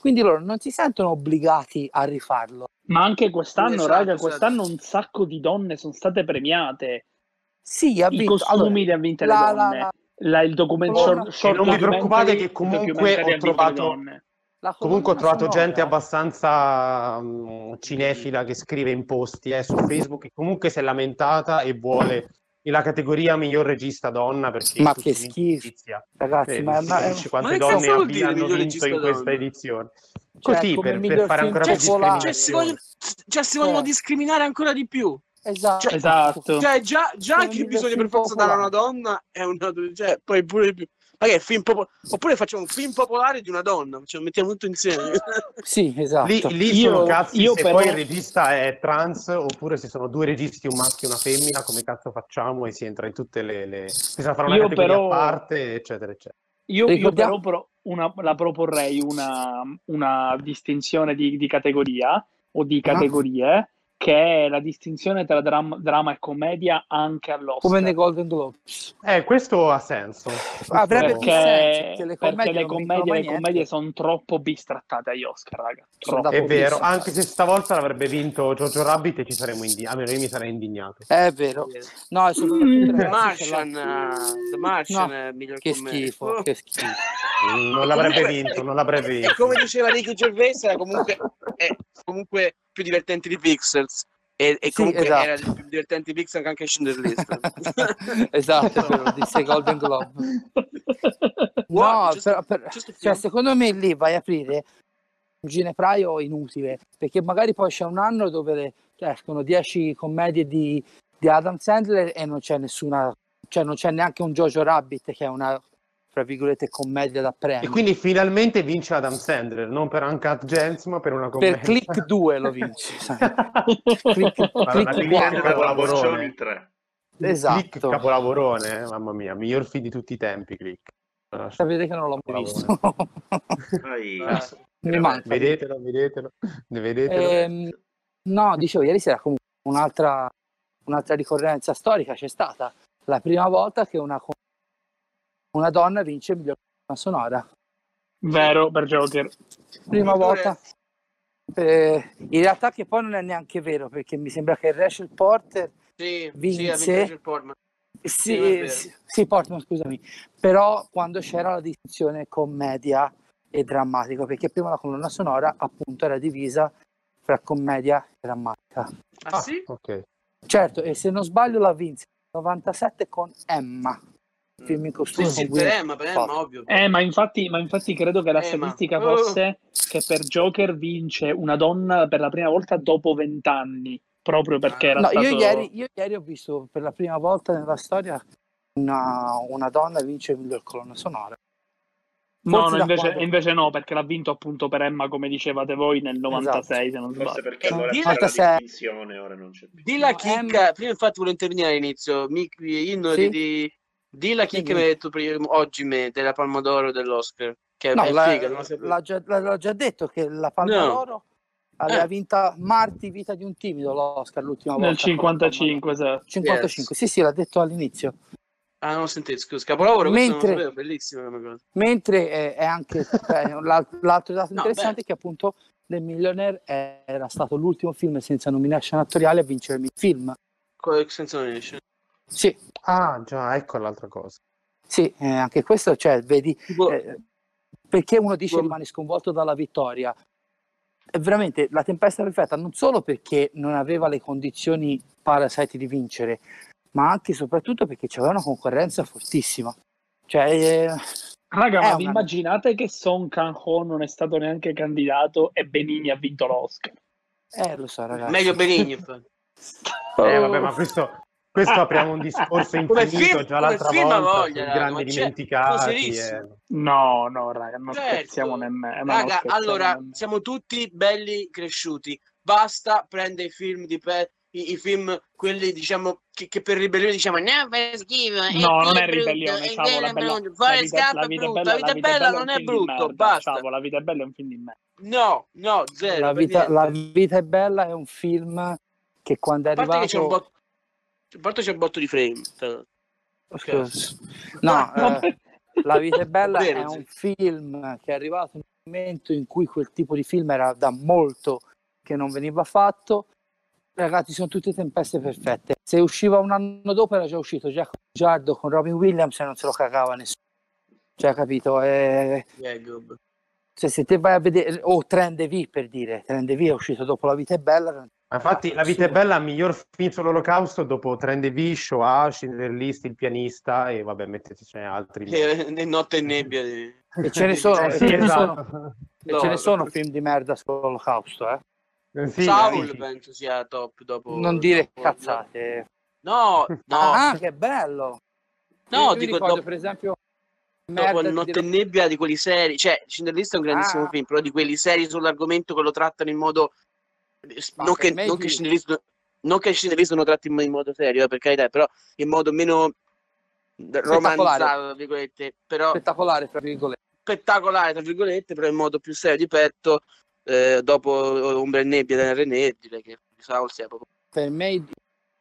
Quindi loro non si sentono obbligati a rifarlo. ma anche quest'anno Esatto, raga esatto. quest'anno un sacco di donne sono state premiate Sì, ha i vinto. costumi allora, li ha vinte la- le la- donne la- La- il documento Colonna- short, short non vi preoccupate che comunque ho trovato- Comunque ho trovato gente sonora- abbastanza mm, cinefila che scrive in posti eh, su Facebook che comunque si è lamentata e vuole la categoria miglior regista donna perché Ma che schifo. Ragazzi, Eh, ma, ma quante Ma che donne cazzo vuol abbi- dire hanno miglior vinto in questa donna? edizione Cioè, così per, per fare ancora più. Cioè, si vogliono, discriminazione cioè, si vogliono Cioè. discriminare ancora di più. Esatto. Esatto. Cioè, già, già che bisogna per forza dare a una popolare. donna è una. Cioè, poi pure di più. È film popo- Oppure facciamo un film popolare di una donna, cioè, mettiamo tutto insieme. Sì, esatto. Lì, lì Io- sono cazzi io se però- poi il regista è trans oppure se sono due registi, un maschio e una femmina, come cazzo facciamo? E si entra in tutte le... le... Bisogna fare una Io categoria però- a parte, eccetera, eccetera. Io, io però pro- una- la proporrei una, una distinzione di, di categoria o di Ah. Che è la distinzione tra dram- dramma e commedia anche all'Oscar. Come nei Golden Globes. Eh, questo ha senso. Avrebbe più senso, perché, perché le perché commedie le commedie, le commedie sono troppo bistrattate agli Oscar, raga. Troppo. È vero, anche se stavolta l'avrebbe vinto Jojo Rabbit e ci saremmo indignati, almeno io mi sarei indignato. È vero. No, e soprattutto Mm. The Martian, eh, The Martian No, è il miglior Che commedia. schifo, Oh. che schifo. Non l'avrebbe vinto, non l'avrebbe E vinto. come diceva Ricky Gervais, era comunque, è comunque più divertente di Pixels. E, e Sì, comunque esatto. era più divertente di Pixels anche Schindler List. esatto, disse Golden Globe. Guarda, No, just- però, per- cioè, secondo me lì vai a aprire un ginepraio inutile, perché magari poi c'è un anno dove cioè, escono 10 commedie di, di Adam Sandler e non c'è nessuna cioè non c'è neanche un Jojo Rabbit che è una tra virgolette commedia da premi. E quindi finalmente vince Adam Sandler, non per Uncut Gems, ma per una commedia. per Click 2 lo vince. Click, Click Click quattro. è capolavorone. Boccioni 3. Esatto. Click capolavorone, eh, mamma mia, miglior film di tutti i tempi, Click. Sapete che non l'ho mai visto. Ah, Mi manca. Vedetelo, vedetelo, vedetelo. Ehm, no, dicevo, ieri sera comunque un'altra, un'altra ricorrenza storica c'è stata. La prima volta che una, una donna vince il miglior colonna sonora. Vero per Joker. Prima volta. Eh, in realtà che poi non è neanche vero perché mi sembra che Rachel Porter Sì, Vinse. sì, Rachel Portman. sì, sì, sì, Portman scusami però quando c'era la distinzione commedia e drammatico perché prima la colonna sonora appunto era divisa fra commedia e drammatica Ah, sì? Ok. certo e se non sbaglio la vinse nel 97 con Emma film in Sì, costume sì, per Emma, Paltrow. ovvio. Eh, ma infatti, ma infatti credo che la Eh, statistica ma- fosse che per Joker vince una donna per la prima volta dopo vent'anni, proprio perché era No, stato... io, ieri, io ieri ho visto per la prima volta nella storia una, una donna vince il miglior colonna sonora No, forse no, invece, quando- invece no, perché l'ha vinto appunto per Emma, come dicevate voi, nel 96, se non Forse sbaglio. perché Eh, allora c'era la 96. distinzione, ora non c'è più. Di la No, chicca, Emma- prima infatti volevo intervenire all'inizio, mi, io Sì. di, di, la chicca Sì. mi hai detto prima, oggi me, della Palma d'Oro dell'Oscar, che No, è la- figa, non l'ha, già, l'ha- già detto che la Palma No. d'Oro aveva Eh. vinta Marti, Vita di un timido, l'Oscar l'ultima volta. Nel con la Palma d'Oro. 55, esatto. 55, sì sì, l'ha detto all'inizio. Ah, non sentite, scusa, capolavoro, questo non Mentre- sapevo, bellissima come cosa. Mentre eh, è anche l'al- l'altro dato No, interessante beh. è che appunto The Millionaire era stato l'ultimo film senza nomination attoriale a vincere il film. Senza nomination. Sì, Ah, già, ecco l'altra cosa. sì, eh, anche questo, cioè, vedi, Tipo, eh, perché uno dice Boh. rimane sconvolto dalla vittoria è veramente la tempesta perfetta non solo perché non aveva le condizioni Parasite di vincere ma anche e soprattutto perché c'era una concorrenza fortissima cioè eh, Raga, ma una- vi immaginate che Song Kang-ho non è stato neanche candidato e Benigni ha vinto l'Oscar? eh, lo so ragazzi meglio Benigni. Eh, vabbè, ma questo, questo apriamo un discorso infinito film- già come l'altra film volta, voglia, sui grandi dimenticati. eh. No, no, raga, non Certo. scherziamo nemmeno. non Raga, scherziamo allora, nemmeno. siamo tutti belli cresciuti. Basta prendere i film di pe- i, i film, quelli diciamo che, che per ribellione diciamo no, fa schifo, No, non è ribellione, ciao, la bella, brutto, la vita, la è vita bella, la vita è bella, non è brutto, basta. ciao, la vita è bella è un film di me. No, no, zero. la vita, niente. la vita è bella è un film che quando è A parte che c'è un arrivato botto, a parte c'è un botto di frame. Scusa. no eh, La vita è bella è un film che è arrivato in un momento in cui quel tipo di film era da molto che non veniva fatto. Ragazzi, sono tutte tempeste perfette. Se usciva un anno dopo era già uscito Jack Giardo con Robin Williams e non se lo cagava nessuno. Cioè, capito? Eh, Yeah, cioè, se te vai a vedere, o Trend V per dire, Trend V è uscito dopo La vita è bella. Ma infatti La vita è bella, miglior film sull'olocausto dopo Trend V, Shoah, Schindler List, Il pianista e vabbè, mettetecene altri. Eh, ne- Notte e nebbia. di- E ce ne sono, Eh, e sì, ce ne sono, esatto. e ce ne sono film di merda sull'olocausto, eh. Eh, sì, Saul sì. penso sia top dopo. Non dire dopo- cazzate. No, no, Ah, che bello! no, dico ricordo, dopo, per esempio, dopo Notte e nebbia di quelli seri. Cioè, Schindler List è un grandissimo Ah. film, però di quelli seri sull'argomento che lo trattano in modo. Non che, non i che non che lo tratti in modo serio, eh, per carità, però in modo meno romanzato, tra virgolette, però spettacolare, tra virgolette. spettacolare, tra virgolette, però in modo più serio di petto, eh, dopo Ombra e Nebbia da René, direi che Saul sia proprio... Per me i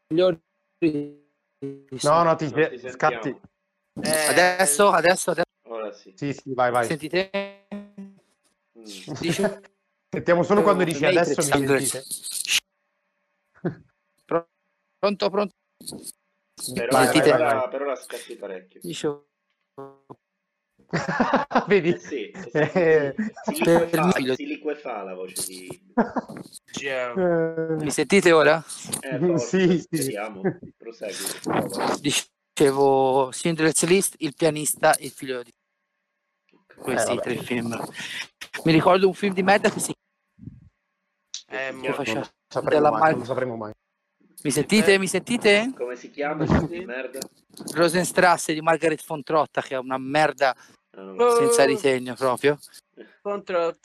migliori... No, no, ti, Non ti scatti. Eh, Adesso, adesso, adesso, Ora sì. Sì, sì, vai, vai. sentite? Mm. Dice- Sentiamo solo quando dici adesso mi sentite. Pronto, pronto? Per, Vai, ora, vai, per, vai, ora, vai. per ora scatti parecchio. Dicevo... Vedi? Eh sì, Eh, si, si, liquefa, si liquefa la voce di... Eh, Mi sentite ora? Eh, forse, Sì, sì. Speriamo. Prosegui. prova. Dicevo Schindler's List, Il pianista, Il figlio di... Questi Eh, tre film. Mi ricordo un film di merda che si eh, che faceva non sapremo della mai, Mar- non lo sapremo mai. Mi sentite? Mi sentite? Come si chiama? questa merda? Rosenstrasse di Margaret von Trotta, che è una merda so. senza ritegno proprio. Contro...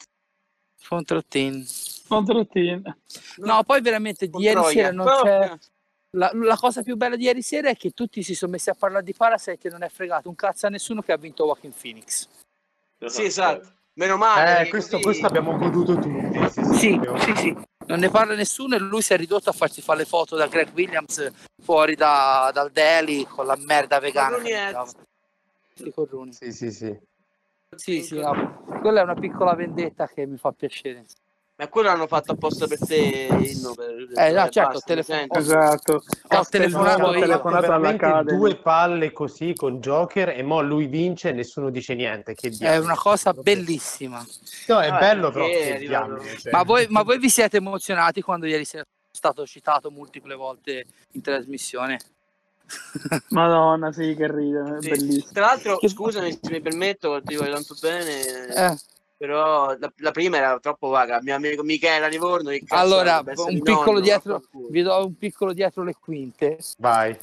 Von Trottin. No, poi veramente di ieri sera non c'è... La, la cosa più bella di ieri sera è che tutti si sono messi a parlare di Parasite e non è fregato un cazzo a nessuno che ha vinto Walking Phoenix. Sì, esatto. Meno male. Eh, perché questo, così- questo abbiamo goduto tutti. Sì, Sì, proprio. sì, sì. Non ne parla nessuno e lui si è ridotto a farsi fare le foto da Greg Williams fuori da- dal Daily con la merda vegana. Sì, Rooney. Sì, sì, sì. Sì, sì, no. quella è una piccola vendetta che mi fa piacere. Ma quello hanno fatto apposta per te, Inno, per... Eh, no, certo, basta, telefon-. Esatto. Ho Castelnuovo telefonato ha io. telefonato alla due palle così con Joker e mo lui vince e nessuno dice niente. Che È una cosa bellissima. No, è Ah, bello però diamine, cioè. Ma voi, ma voi vi siete emozionati quando ieri sera è stato citato multiple volte in trasmissione? Madonna, sì, che ride, è Sì. bellissimo. Tra l'altro, scusami se mi permetto, ti voglio tanto bene, Eh, però la, la prima era troppo vaga. Mio amico Michela Livorno, allora, un piccolo nonno, dietro, vi do un piccolo dietro le quinte. Vai.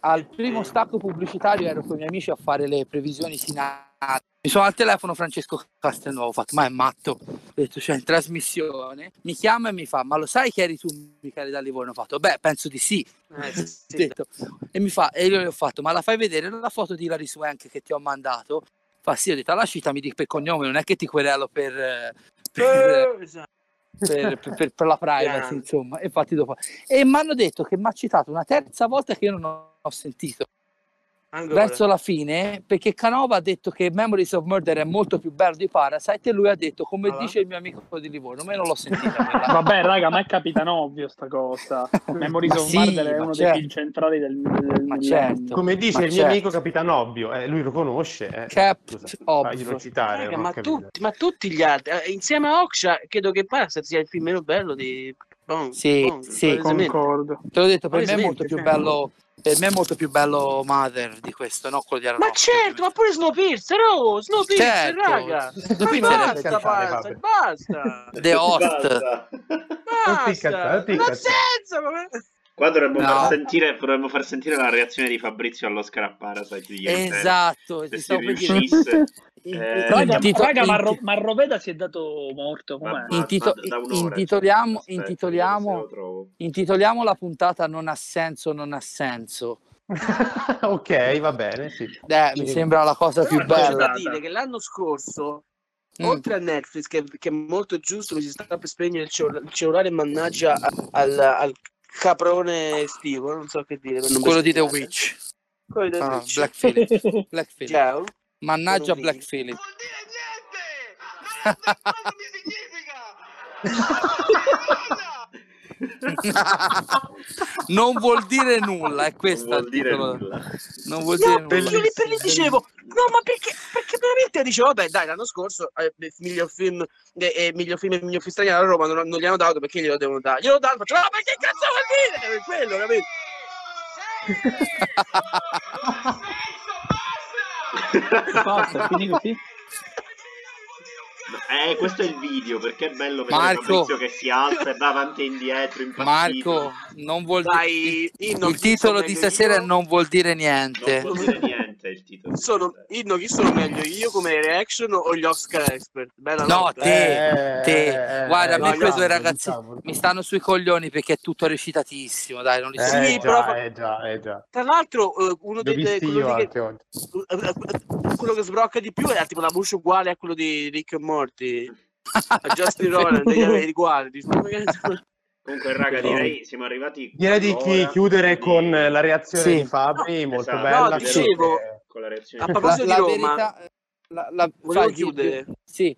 Al primo stacco pubblicitario ero con i miei amici a fare le previsioni finali. Mi sono al telefono Francesco Castelnuovo, ho fatto, ma è matto. Ho detto, cioè, in trasmissione. Mi chiama e mi fa, ma lo sai che eri tu, Michele da Livorno? Ho fatto, beh, penso di sì. Eh, sì, detto. E mi fa, e io gli ho fatto, ma la fai vedere la foto di Hilary Swank che ti ho mandato? Fa sì, ho detto, allora citami di per cognome, non è che ti querelo per, eh, per, Eh, esatto. per, per- per- per la privacy, insomma. E infatti dopo. E mi hanno detto che mi ha citato una terza volta che io non ho sentito. Ancora. Verso la fine, perché Canova ha detto che Memories of Murder è molto più bello di Parasite e lui ha detto, come Ah. dice il mio amico di Livorno, ma io non l'ho sentita quella. Vabbè, raga, ma è capitano ovvio sta cosa. Memories Ma of sì, Murder è uno certo. dei film centrali del, del Ma certo. Come dice Ma il mio certo. amico Capitan Ovvio, eh, lui lo conosce. Eh. Cap Scusa, Ovvio. citare. Raga, ma, tutti, ma tutti gli altri, eh, insieme a Oksha, credo che Parasite sia il film meno bello di Bong. Sì, Bong, sì. Concordo. Te l'ho detto, per me è molto più bello. Per me è molto più bello Mother di questo, no? Quello di Ma Aronofsky. certo, ma pure Snowpiercer, oh, Snowpiercer, Certo. raga. Ma basta, basta, basta. The Host. Basta. Non Ma senza, come- Qua dovremmo, No. far sentire, dovremmo far sentire la reazione di Fabrizio all'Oscar a Parasite. Esatto, Se si stavo per dire. riuscisse, In- eh, Raga, intito- raga, ma, inti- Ro- ma Roveda si è dato morto, com'è? ma- Intito- ma da intitoliamo- cioè, aspetta, intitoliamo-. Intitoliamo la puntata Non ha senso, non ha senso. ok, va bene, sì. Eh, mi sembra la cosa più Però c'è da bella. dire che l'anno scorso, Mm. oltre a Netflix, che, che è molto giusto, mi si sta per spegnere il, cellula- il cellulare, mannaggia al, al caprone estivo, non so che dire. Quello di The. Witch. Quello di The Ah, Witch. Black Phillip. Black Phillip. Ciao. Mannaggia Black lì. Phillip. non vuol dire nulla, è questo Non vuol dire nulla. Non vuol dire No, nulla. perché io lì per lì dicevo, no, ma perché? Perché veramente dicevo, vabbè, dai, l'anno scorso eh, il miglior film, eh, eh, miglior film e miglior film straniero a Roma non, non gli hanno dato perché glielo devono dare. Glielo danno, faccio, no, ma che cazzo vuol dire? Per quello, capito? Basta, sì? Eh, questo è il video perché è bello vedere Marco. Fabrizio che si alza e va avanti e indietro impazzito. Marco, non vuol dire Dai, il, il titolo di stasera non vuol dire non niente. vuol dire niente il titolo. Sono, Inno, chi sono meglio? Io come reaction o gli Oscar expert? Bella No, lotta. te, Eh, te. eh, Guarda, a eh, me no, quei due diciamo, ragazzi diciamo. mi stanno sui coglioni perché è tutto recitatissimo, dai, non li Eh, so. Sì, già, però- eh, già, eh, già. Tra l'altro, eh, uno dei, quello, che, quello che sbrocca di più è tipo la voce uguale a quello di Rick e Morty. A Justin Roland, degli Comunque, raga, direi siamo arrivati. Direi di chi- chiudere quindi- con la reazione Sì. di Fabri, molto Esatto. bella. No, dicevo- con la reazione A di- La, proposito la di Roma, verità, la, la, volevo chiudere. Sì.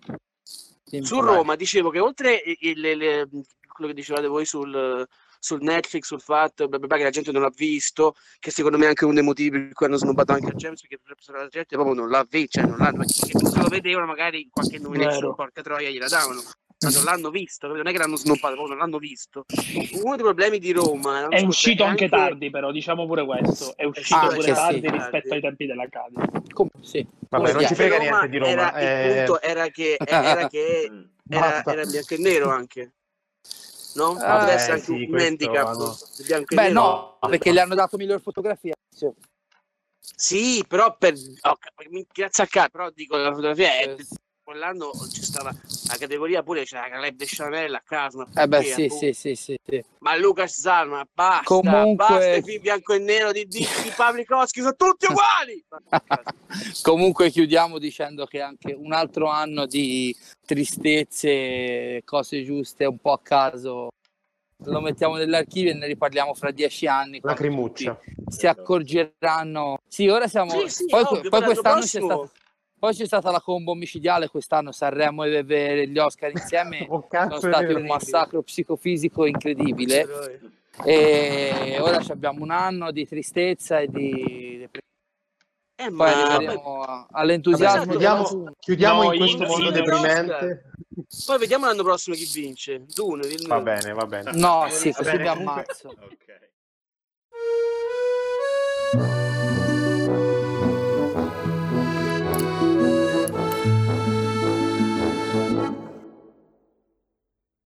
Su Roma dicevo che oltre il- il- le- quello che dicevate voi sul, sul Netflix, sul fatto bla bla bla, che la gente non l'ha visto, che secondo me è anche uno dei motivi per cui hanno snobbato anche a James, perché la gente proprio non l'ha visto, cioè non l'hanno, perché se lo vedevano magari qualche Vero. porca troia, gliela davano. Ma non l'hanno visto, non è che l'hanno snobbato, proprio non l'hanno visto. Uno dei problemi di Roma È uscito anche anche- tardi, però diciamo pure questo. È uscito Anche pure sì. tardi Tardi. rispetto ai tempi dell'Academy. Com- sì. Vabbè, Come non ci frega niente di Roma. Era, eh, Il punto era che, era, che era, era bianco e nero anche. No? Ah, Potrebbe essere anche sì, un handicap. no. bianco e Beh, nero. no, perché gli hanno dato miglior fotografia. Sì. Sì, però per oh, mi- grazie a caso, però dico la fotografia è quell'anno c'è stata la categoria pure c'era la Caleb de Chanel a caso, ma Eh beh, perché, sì, sì, sì, sì, sì. Ma Lucas Zalma, basta, Comunque- basta i film bianco e nero di, di, di Pavlikovski, sono tutti uguali! Comunque chiudiamo dicendo che anche un altro anno di tristezze, cose giuste un po' a caso, lo mettiamo nell'archivio e ne riparliamo fra dieci anni. La quando crimuccia. tutti Si accorgeranno. Sì, ora siamo... Sì, sì, poi, ovvio, poi quest'anno prossimo- c'è stata... Poi c'è stata la combo omicidiale quest'anno, Sanremo e gli Oscar insieme. Oh, Sono stati un massacro psicofisico incredibile e ora ci abbiamo un anno di tristezza e di Eh, poi arriveremo all'entusiasmo Vabbè, chiudiamo, chiudiamo No, in questo in- mondo in- deprimente. poi vediamo l'anno prossimo chi vince. Dune, dillo. Va bene, va bene. no sì Va così bene, ammazzo Ok.